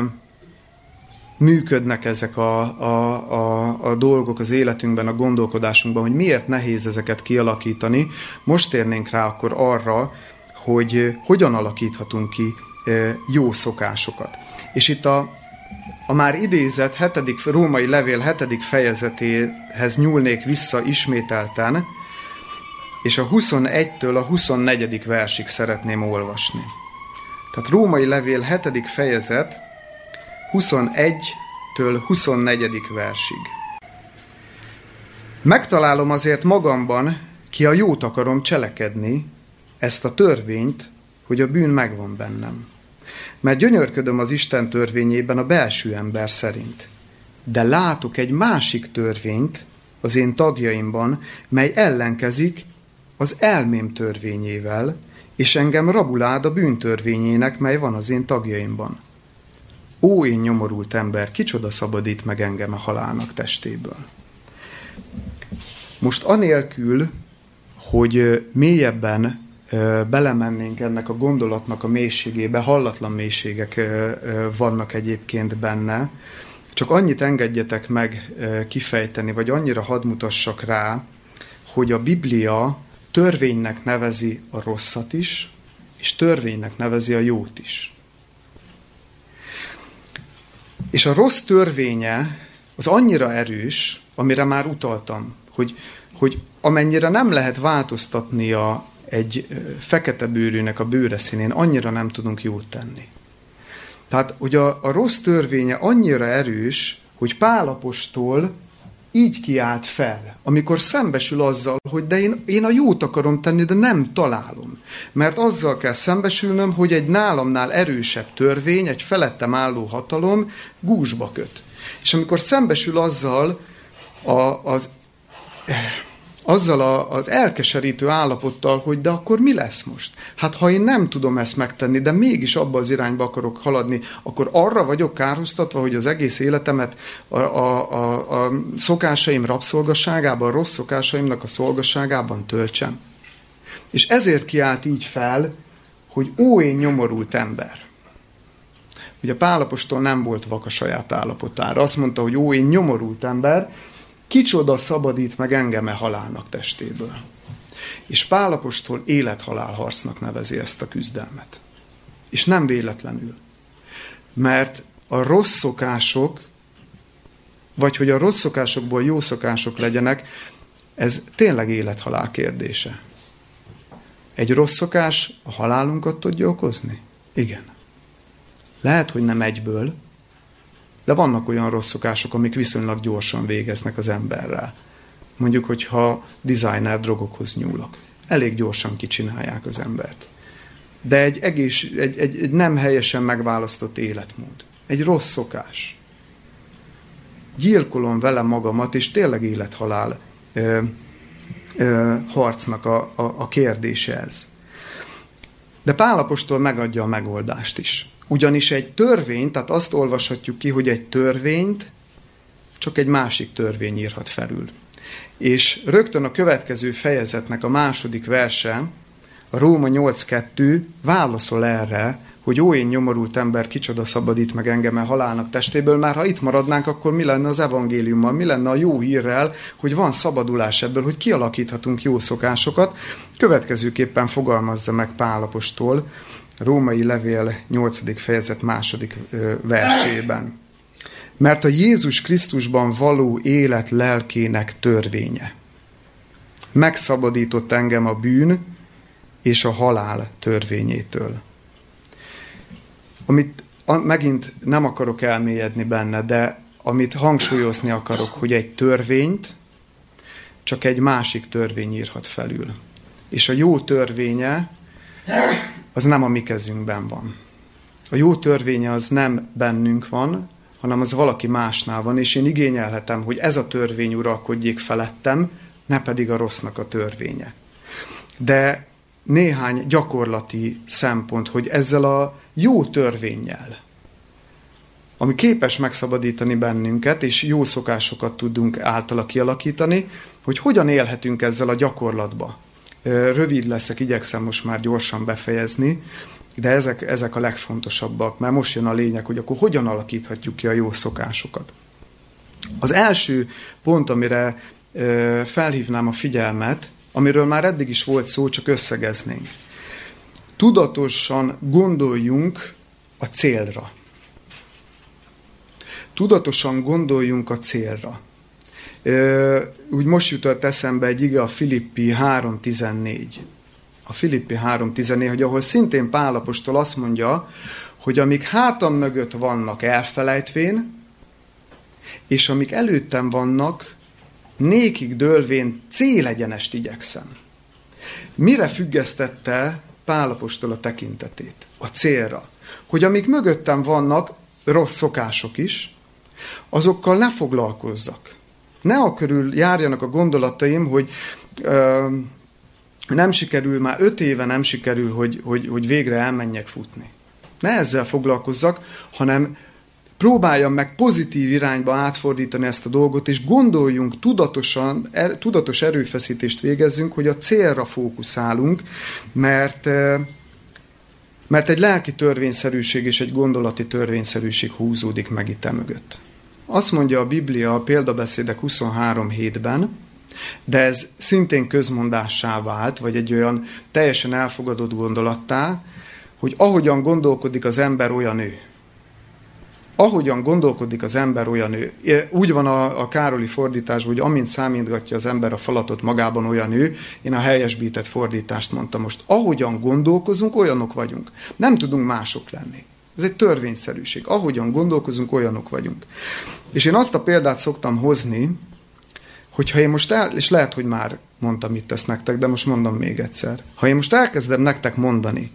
működnek ezek a, a, a, a dolgok az életünkben, a gondolkodásunkban, hogy miért nehéz ezeket kialakítani, most térnénk rá akkor arra, hogy hogyan alakíthatunk ki jó szokásokat. És itt a a már idézett hetedik, római levél hetedik fejezetéhez nyúlnék vissza ismételten, és a 21-től a 24. versig szeretném olvasni. Tehát római levél hetedik fejezet 21-től 24. versig. Megtalálom azért magamban, ki a jót akarom cselekedni, ezt a törvényt, hogy a bűn megvan bennem. Mert gyönyörködöm az Isten törvényében a belső ember szerint. De látok egy másik törvényt az én tagjaimban, mely ellenkezik az elmém törvényével, és engem rabulád a bűntörvényének, mely van az én tagjaimban. Ó, én nyomorult ember, kicsoda szabadít meg engem a halálnak testéből. Most anélkül, hogy mélyebben belemennénk ennek a gondolatnak a mélységébe, hallatlan mélységek vannak egyébként benne, csak annyit engedjetek meg kifejteni, vagy annyira hadd mutassak rá, hogy a Biblia törvénynek nevezi a rosszat is, és törvénynek nevezi a jót is. És a rossz törvénye az annyira erős, amire már utaltam, hogy, hogy amennyire nem lehet változtatni a, egy fekete bőrűnek a bőre színén, annyira nem tudunk jót tenni. Tehát, hogy a, a rossz törvénye annyira erős, hogy Pálapostól így kiált fel, amikor szembesül azzal, hogy de én, én a jót akarom tenni, de nem találom. Mert azzal kell szembesülnöm, hogy egy nálamnál erősebb törvény, egy felettem álló hatalom gúzsba köt. És amikor szembesül azzal a, az azzal a, az elkeserítő állapottal, hogy de akkor mi lesz most? Hát ha én nem tudom ezt megtenni, de mégis abba az irányba akarok haladni, akkor arra vagyok kárhoztatva, hogy az egész életemet a, a, a, a szokásaim rabszolgaságában, a rossz szokásaimnak a szolgaságában töltsem. És ezért kiállt így fel, hogy ó, én nyomorult ember. Ugye Pálapostól nem volt vak a saját állapotára. Azt mondta, hogy ó, én nyomorult ember, Kicsoda szabadít meg engeme halálnak testéből. És Pálapostól élethalál harcnak nevezi ezt a küzdelmet. És nem véletlenül. Mert a rossz szokások, vagy hogy a rossz szokásokból jó szokások legyenek, ez tényleg élethalál kérdése. Egy rossz szokás a halálunkat tudja okozni? Igen. Lehet, hogy nem egyből, de vannak olyan rossz szokások, amik viszonylag gyorsan végeznek az emberrel. Mondjuk, hogyha designer drogokhoz nyúlok. Elég gyorsan kicsinálják az embert. De egy, egész, egy, egy, egy nem helyesen megválasztott életmód. Egy rossz szokás. Gyilkolom vele magamat, és tényleg élethalál ö, ö, harcnak a, a, a kérdése ez. De Pálapostól megadja a megoldást is. Ugyanis egy törvény, tehát azt olvashatjuk ki, hogy egy törvényt csak egy másik törvény írhat felül. És rögtön a következő fejezetnek a második verse, a Róma 8.2 válaszol erre, hogy ó, én nyomorult ember, kicsoda szabadít meg engem a halálnak testéből, már ha itt maradnánk, akkor mi lenne az evangéliummal, mi lenne a jó hírrel, hogy van szabadulás ebből, hogy kialakíthatunk jó szokásokat. Következőképpen fogalmazza meg Pálapostól, Római levél 8. fejezet második versében. Mert a Jézus Krisztusban való élet lelkének törvénye megszabadított engem a bűn és a halál törvényétől. Amit megint nem akarok elmélyedni benne, de amit hangsúlyozni akarok, hogy egy törvényt csak egy másik törvény írhat felül. És a jó törvénye az nem a mi kezünkben van. A jó törvénye az nem bennünk van, hanem az valaki másnál van, és én igényelhetem, hogy ez a törvény uralkodjék felettem, ne pedig a rossznak a törvénye. De néhány gyakorlati szempont, hogy ezzel a jó törvényel, ami képes megszabadítani bennünket, és jó szokásokat tudunk általa kialakítani, hogy hogyan élhetünk ezzel a gyakorlatba. Rövid leszek, igyekszem most már gyorsan befejezni, de ezek, ezek a legfontosabbak, mert most jön a lényeg, hogy akkor hogyan alakíthatjuk ki a jó szokásokat. Az első pont, amire felhívnám a figyelmet, amiről már eddig is volt szó, csak összegeznénk. Tudatosan gondoljunk a célra. tudatosan gondoljunk a célra. Úgy most jutott eszembe egy ige a Filippi 3.14. A Filippi 3.14, hogy ahol szintén Pálapostól azt mondja, hogy amik hátam mögött vannak elfelejtvén, és amik előttem vannak, nékig dőlvén célegyenest igyekszem. Mire függesztette Pálapostól a tekintetét? A célra. Hogy amik mögöttem vannak, rossz szokások is, azokkal ne foglalkozzak. Ne a körül járjanak a gondolataim, hogy ö, nem sikerül, már öt éve nem sikerül, hogy, hogy, hogy végre elmenjek futni. Ne ezzel foglalkozzak, hanem próbáljam meg pozitív irányba átfordítani ezt a dolgot, és gondoljunk tudatosan, er, tudatos erőfeszítést végezzünk, hogy a célra fókuszálunk, mert, mert egy lelki törvényszerűség és egy gondolati törvényszerűség húzódik meg itt mögött. Azt mondja a Biblia a példabeszédek 23 hétben, de ez szintén közmondássá vált, vagy egy olyan teljesen elfogadott gondolattá, hogy ahogyan gondolkodik az ember, olyan ő. Ahogyan gondolkodik az ember, olyan ő. Úgy van a, a Károli fordítás, hogy amint számítgatja az ember a falatot magában, olyan ő. Én a helyesbített fordítást mondtam most. Ahogyan gondolkozunk, olyanok vagyunk. Nem tudunk mások lenni. Ez egy törvényszerűség. Ahogyan gondolkozunk, olyanok vagyunk. És én azt a példát szoktam hozni, hogyha én most el, és lehet, hogy már mondtam itt ezt nektek, de most mondom még egyszer. Ha én most elkezdem nektek mondani,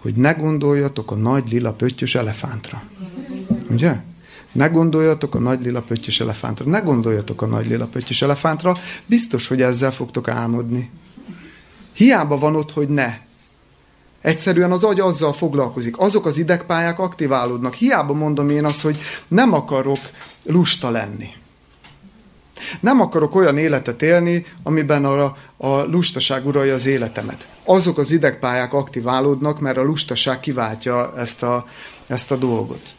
hogy ne gondoljatok a nagy lila pöttyös elefántra. Ugye? Ne gondoljatok a nagy lila pöttyös elefántra. Ne gondoljatok a nagy lila pöttyös elefántra. Biztos, hogy ezzel fogtok álmodni. Hiába van ott, hogy ne. Egyszerűen az agy azzal foglalkozik. Azok az idegpályák aktiválódnak. Hiába mondom én azt, hogy nem akarok lusta lenni. Nem akarok olyan életet élni, amiben a, a lustaság uralja az életemet. Azok az idegpályák aktiválódnak, mert a lustaság kiváltja ezt a, ezt a dolgot.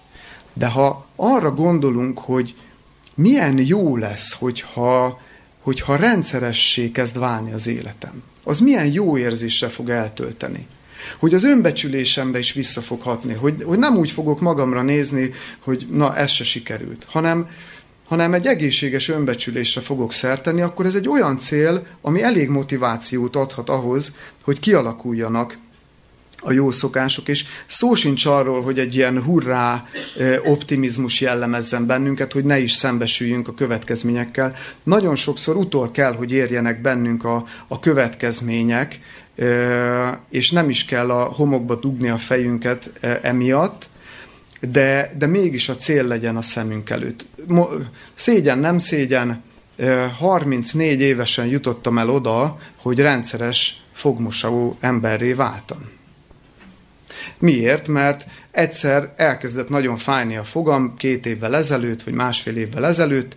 De ha arra gondolunk, hogy milyen jó lesz, hogyha, hogyha rendszeressé kezd válni az életem, az milyen jó érzésre fog eltölteni. Hogy az önbecsülésemre is vissza fog hatni, hogy, hogy nem úgy fogok magamra nézni, hogy na, ez se sikerült, hanem, hanem egy egészséges önbecsülésre fogok szerteni, akkor ez egy olyan cél, ami elég motivációt adhat ahhoz, hogy kialakuljanak a jó szokások, és szó sincs arról, hogy egy ilyen hurrá optimizmus jellemezzen bennünket, hogy ne is szembesüljünk a következményekkel. Nagyon sokszor utol kell, hogy érjenek bennünk a, a következmények, és nem is kell a homokba dugni a fejünket emiatt, de, de mégis a cél legyen a szemünk előtt. Szégyen, nem szégyen, 34 évesen jutottam el oda, hogy rendszeres fogmosavó emberré váltam. Miért? Mert egyszer elkezdett nagyon fájni a fogam két évvel ezelőtt, vagy másfél évvel ezelőtt,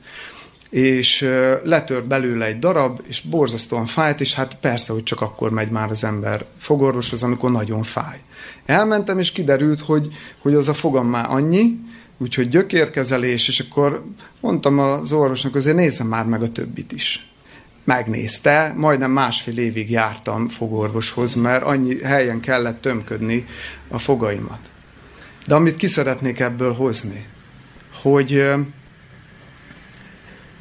és letört belőle egy darab, és borzasztóan fájt, és hát persze, hogy csak akkor megy már az ember fogorvoshoz, amikor nagyon fáj. Elmentem, és kiderült, hogy, hogy az a fogam már annyi, úgyhogy gyökérkezelés, és akkor mondtam az orvosnak, azért nézzem már meg a többit is. Megnézte, majdnem másfél évig jártam fogorvoshoz, mert annyi helyen kellett tömködni a fogaimat. De amit ki szeretnék ebből hozni, hogy,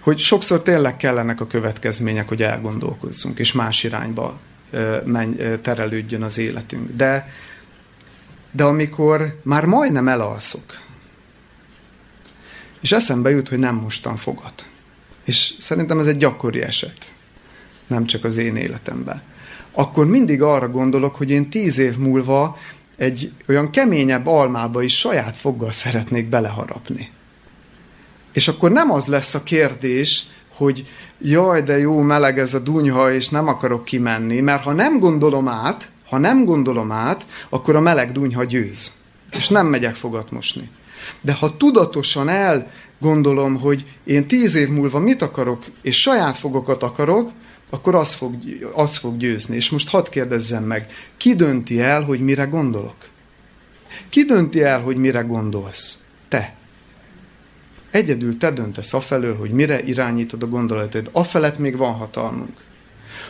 hogy sokszor tényleg kellenek a következmények, hogy elgondolkozzunk, és más irányba menj, terelődjön az életünk. De, de amikor már majdnem elalszok, és eszembe jut, hogy nem mostan fogat. És szerintem ez egy gyakori eset, nem csak az én életemben. Akkor mindig arra gondolok, hogy én tíz év múlva egy olyan keményebb almába is saját foggal szeretnék beleharapni. És akkor nem az lesz a kérdés, hogy jaj, de jó, meleg ez a dunyha, és nem akarok kimenni, mert ha nem gondolom át, ha nem gondolom át, akkor a meleg dunyha győz. És nem megyek fogat mosni. De ha tudatosan elgondolom, hogy én tíz év múlva mit akarok, és saját fogokat akarok, akkor az fog, az fog győzni. És most hadd kérdezzem meg, ki dönti el, hogy mire gondolok? Ki dönti el, hogy mire gondolsz? Te. Egyedül te döntesz afelől, hogy mire irányítod a gondolatod. Afelett még van hatalmunk.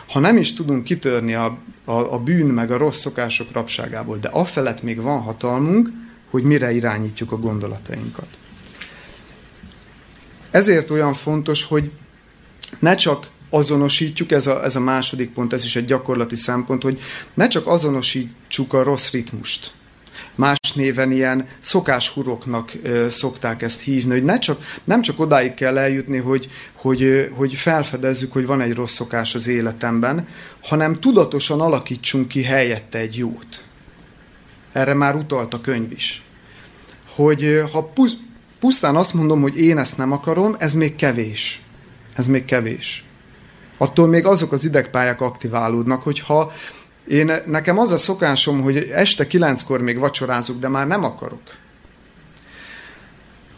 Ha nem is tudunk kitörni a, a, a bűn meg a rossz szokások rabságából, de afelett még van hatalmunk, hogy mire irányítjuk a gondolatainkat. Ezért olyan fontos, hogy ne csak azonosítjuk, ez a, ez a második pont, ez is egy gyakorlati szempont, hogy ne csak azonosítsuk a rossz ritmust. Más néven ilyen szokáshuroknak szokták ezt hívni, hogy ne csak, nem csak odáig kell eljutni, hogy, hogy, hogy felfedezzük, hogy van egy rossz szokás az életemben, hanem tudatosan alakítsunk ki helyette egy jót. Erre már utalt a könyv is. Hogy ha pusztán azt mondom, hogy én ezt nem akarom, ez még kevés. Ez még kevés attól még azok az idegpályák aktiválódnak, hogyha én, nekem az a szokásom, hogy este kilenckor még vacsorázok, de már nem akarok.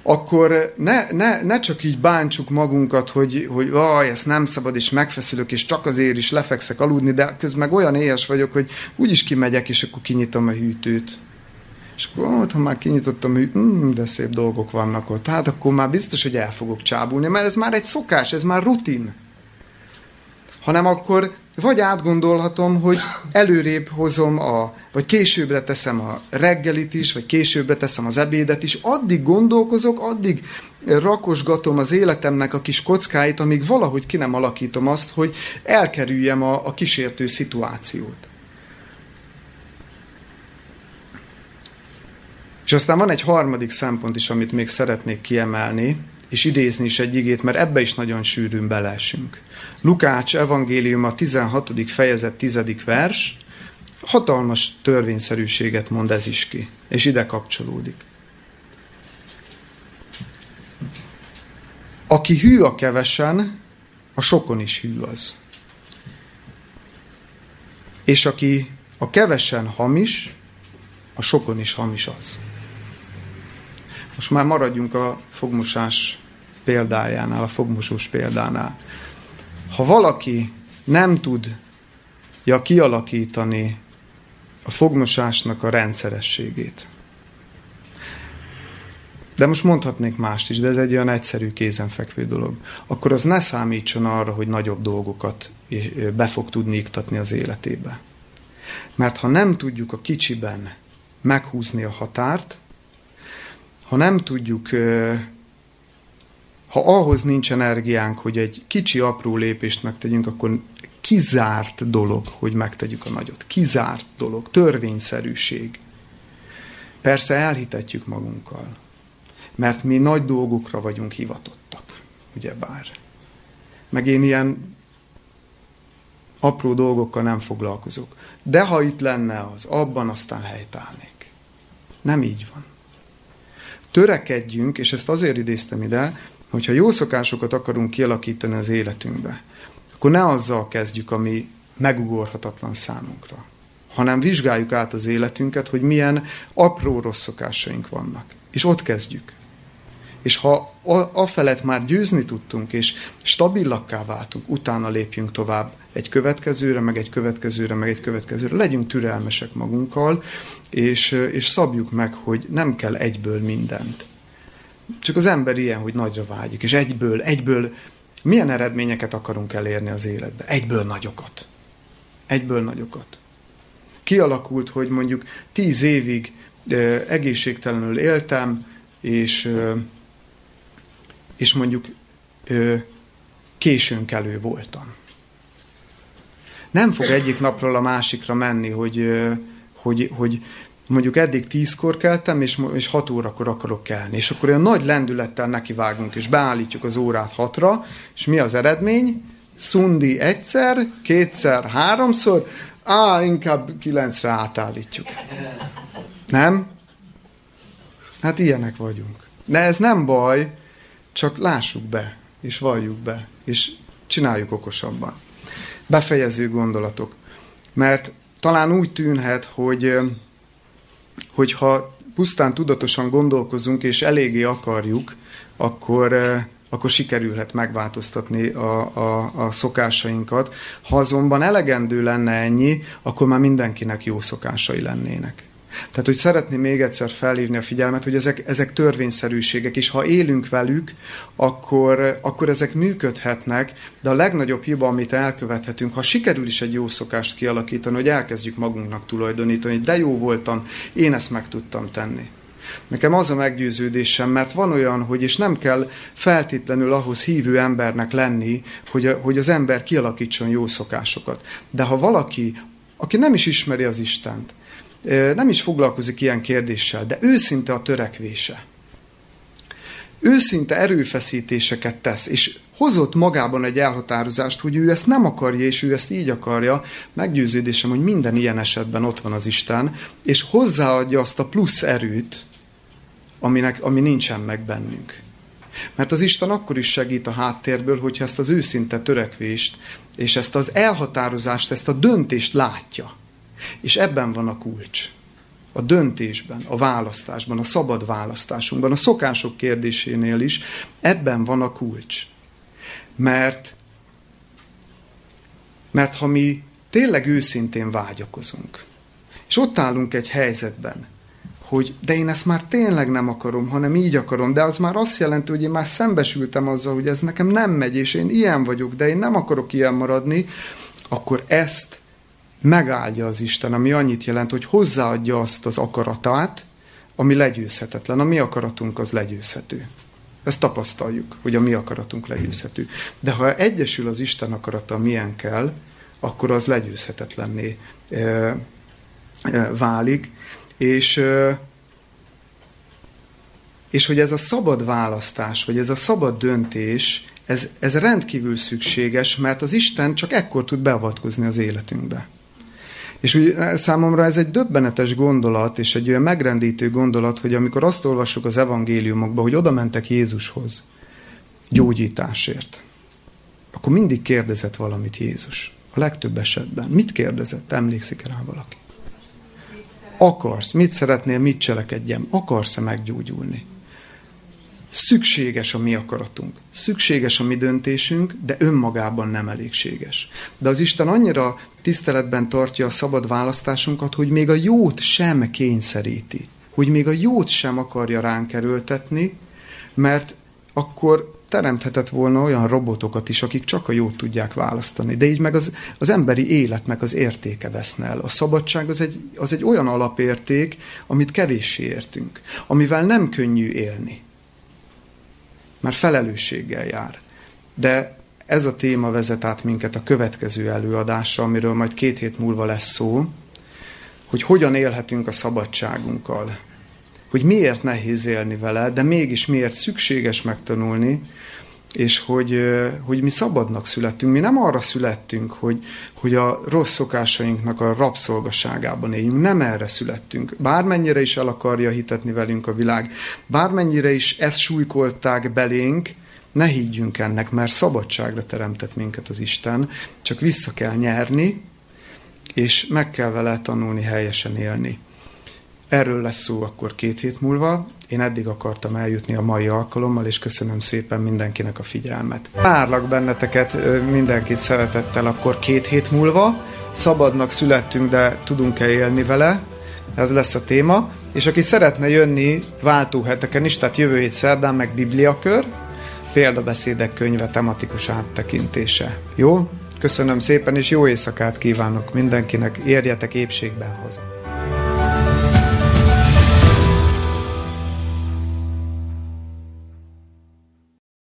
Akkor ne, ne, ne csak így bántsuk magunkat, hogy, hogy aj, ezt nem szabad, és megfeszülök, és csak azért is lefekszek aludni, de közben meg olyan éhes vagyok, hogy úgyis kimegyek, és akkor kinyitom a hűtőt. És akkor, ott, ha már kinyitottam, hogy mm, de szép dolgok vannak ott, hát akkor már biztos, hogy el fogok csábulni, mert ez már egy szokás, ez már rutin hanem akkor vagy átgondolhatom, hogy előrébb hozom, a, vagy későbbre teszem a reggelit is, vagy későbbre teszem az ebédet is, addig gondolkozok, addig rakosgatom az életemnek a kis kockáit, amíg valahogy ki nem alakítom azt, hogy elkerüljem a, a kísértő szituációt. És aztán van egy harmadik szempont is, amit még szeretnék kiemelni, és idézni is egy igét, mert ebbe is nagyon sűrűn belesünk. Lukács evangélium a 16. fejezet 10. vers, hatalmas törvényszerűséget mond ez is ki, és ide kapcsolódik. Aki hű a kevesen, a sokon is hű az. És aki a kevesen hamis, a sokon is hamis az. Most már maradjunk a fogmosás példájánál, a fogmosós példánál. Ha valaki nem tudja kialakítani a fogmosásnak a rendszerességét, de most mondhatnék mást is, de ez egy olyan egyszerű, kézenfekvő dolog. Akkor az ne számítson arra, hogy nagyobb dolgokat be fog tudni iktatni az életébe. Mert ha nem tudjuk a kicsiben meghúzni a határt, ha nem tudjuk ha ahhoz nincs energiánk, hogy egy kicsi, apró lépést megtegyünk, akkor kizárt dolog, hogy megtegyük a nagyot. Kizárt dolog, törvényszerűség. Persze elhitetjük magunkkal, mert mi nagy dolgokra vagyunk hivatottak, ugyebár. Meg én ilyen apró dolgokkal nem foglalkozok. De ha itt lenne az, abban aztán helytállnék. Nem így van. Törekedjünk, és ezt azért idéztem ide, hogyha jó szokásokat akarunk kialakítani az életünkbe, akkor ne azzal kezdjük, ami megugorhatatlan számunkra, hanem vizsgáljuk át az életünket, hogy milyen apró rossz szokásaink vannak. És ott kezdjük. És ha afelett már győzni tudtunk, és stabilakká váltunk, utána lépjünk tovább egy következőre, meg egy következőre, meg egy következőre. Legyünk türelmesek magunkkal, és, és szabjuk meg, hogy nem kell egyből mindent. Csak az ember ilyen, hogy nagyra vágyik, és egyből, egyből milyen eredményeket akarunk elérni az életbe? Egyből nagyokat. Egyből nagyokat. Kialakult, hogy mondjuk tíz évig ö, egészségtelenül éltem, és, ö, és mondjuk ö, későn kelő voltam. Nem fog egyik napról a másikra menni, hogy, hogy, hogy mondjuk eddig tízkor keltem, és, és hat órakor akarok kelni. És akkor olyan nagy lendülettel nekivágunk, és beállítjuk az órát hatra, és mi az eredmény? Szundi egyszer, kétszer, háromszor, á, inkább kilencre átállítjuk. Nem? Hát ilyenek vagyunk. De ez nem baj, csak lássuk be, és valljuk be, és csináljuk okosabban. Befejező gondolatok. Mert talán úgy tűnhet, hogy hogyha pusztán tudatosan gondolkozunk és eléggé akarjuk, akkor, eh, akkor sikerülhet megváltoztatni a, a, a szokásainkat. Ha azonban elegendő lenne ennyi, akkor már mindenkinek jó szokásai lennének. Tehát, hogy szeretném még egyszer felhívni a figyelmet, hogy ezek, ezek törvényszerűségek, és ha élünk velük, akkor, akkor ezek működhetnek, de a legnagyobb hiba, amit elkövethetünk, ha sikerül is egy jó szokást kialakítani, hogy elkezdjük magunknak tulajdonítani, de jó voltam, én ezt meg tudtam tenni. Nekem az a meggyőződésem, mert van olyan, hogy és nem kell feltétlenül ahhoz hívő embernek lenni, hogy, hogy az ember kialakítson jó szokásokat. De ha valaki, aki nem is ismeri az Istent, nem is foglalkozik ilyen kérdéssel, de őszinte a törekvése, őszinte erőfeszítéseket tesz, és hozott magában egy elhatározást, hogy ő ezt nem akarja, és ő ezt így akarja, meggyőződésem, hogy minden ilyen esetben ott van az Isten, és hozzáadja azt a plusz erőt, aminek, ami nincsen meg bennünk. Mert az Isten akkor is segít a háttérből, hogyha ezt az őszinte törekvést, és ezt az elhatározást, ezt a döntést látja. És ebben van a kulcs a döntésben, a választásban, a szabad választásunkban, a szokások kérdésénél is, ebben van a kulcs. Mert, mert ha mi tényleg őszintén vágyakozunk, és ott állunk egy helyzetben, hogy de én ezt már tényleg nem akarom, hanem így akarom, de az már azt jelenti, hogy én már szembesültem azzal, hogy ez nekem nem megy, és én ilyen vagyok, de én nem akarok ilyen maradni, akkor ezt megáldja az Isten, ami annyit jelent, hogy hozzáadja azt az akaratát, ami legyőzhetetlen. A mi akaratunk az legyőzhető. Ezt tapasztaljuk, hogy a mi akaratunk legyőzhető. De ha egyesül az Isten akarata milyen kell, akkor az legyőzhetetlenné e, e, válik, és, e, és hogy ez a szabad választás, vagy ez a szabad döntés, ez, ez rendkívül szükséges, mert az Isten csak ekkor tud beavatkozni az életünkbe. És úgy eh, számomra ez egy döbbenetes gondolat, és egy olyan megrendítő gondolat, hogy amikor azt olvassuk az evangéliumokban, hogy oda mentek Jézushoz gyógyításért, akkor mindig kérdezett valamit Jézus. A legtöbb esetben. Mit kérdezett? Emlékszik rá valaki? Akarsz? Mit szeretnél? Mit cselekedjem? Akarsz-e meggyógyulni? Szükséges a mi akaratunk, szükséges a mi döntésünk, de önmagában nem elégséges. De az Isten annyira tiszteletben tartja a szabad választásunkat, hogy még a jót sem kényszeríti, hogy még a jót sem akarja ránk erőltetni, mert akkor teremthetett volna olyan robotokat is, akik csak a jót tudják választani. De így meg az, az emberi életnek az értéke veszne el. A szabadság az egy, az egy olyan alapérték, amit kevéssé értünk, amivel nem könnyű élni már felelősséggel jár. De ez a téma vezet át minket a következő előadásra, amiről majd két hét múlva lesz szó, hogy hogyan élhetünk a szabadságunkkal, hogy miért nehéz élni vele, de mégis miért szükséges megtanulni, és hogy, hogy mi szabadnak születtünk. Mi nem arra születtünk, hogy, hogy a rossz szokásainknak a rabszolgaságában éljünk. Nem erre születtünk. Bármennyire is el akarja hitetni velünk a világ, bármennyire is ezt súlykolták belénk, ne higgyünk ennek, mert szabadságra teremtett minket az Isten, csak vissza kell nyerni, és meg kell vele tanulni helyesen élni. Erről lesz szó akkor két hét múlva. Én eddig akartam eljutni a mai alkalommal, és köszönöm szépen mindenkinek a figyelmet. Várlak benneteket mindenkit szeretettel akkor két hét múlva. Szabadnak születtünk, de tudunk-e élni vele? Ez lesz a téma. És aki szeretne jönni váltóheteken is, tehát jövő hét szerdán meg Bibliakör, példabeszédek könyve tematikus áttekintése. Jó? Köszönöm szépen, és jó éjszakát kívánok mindenkinek, érjetek épségben haza.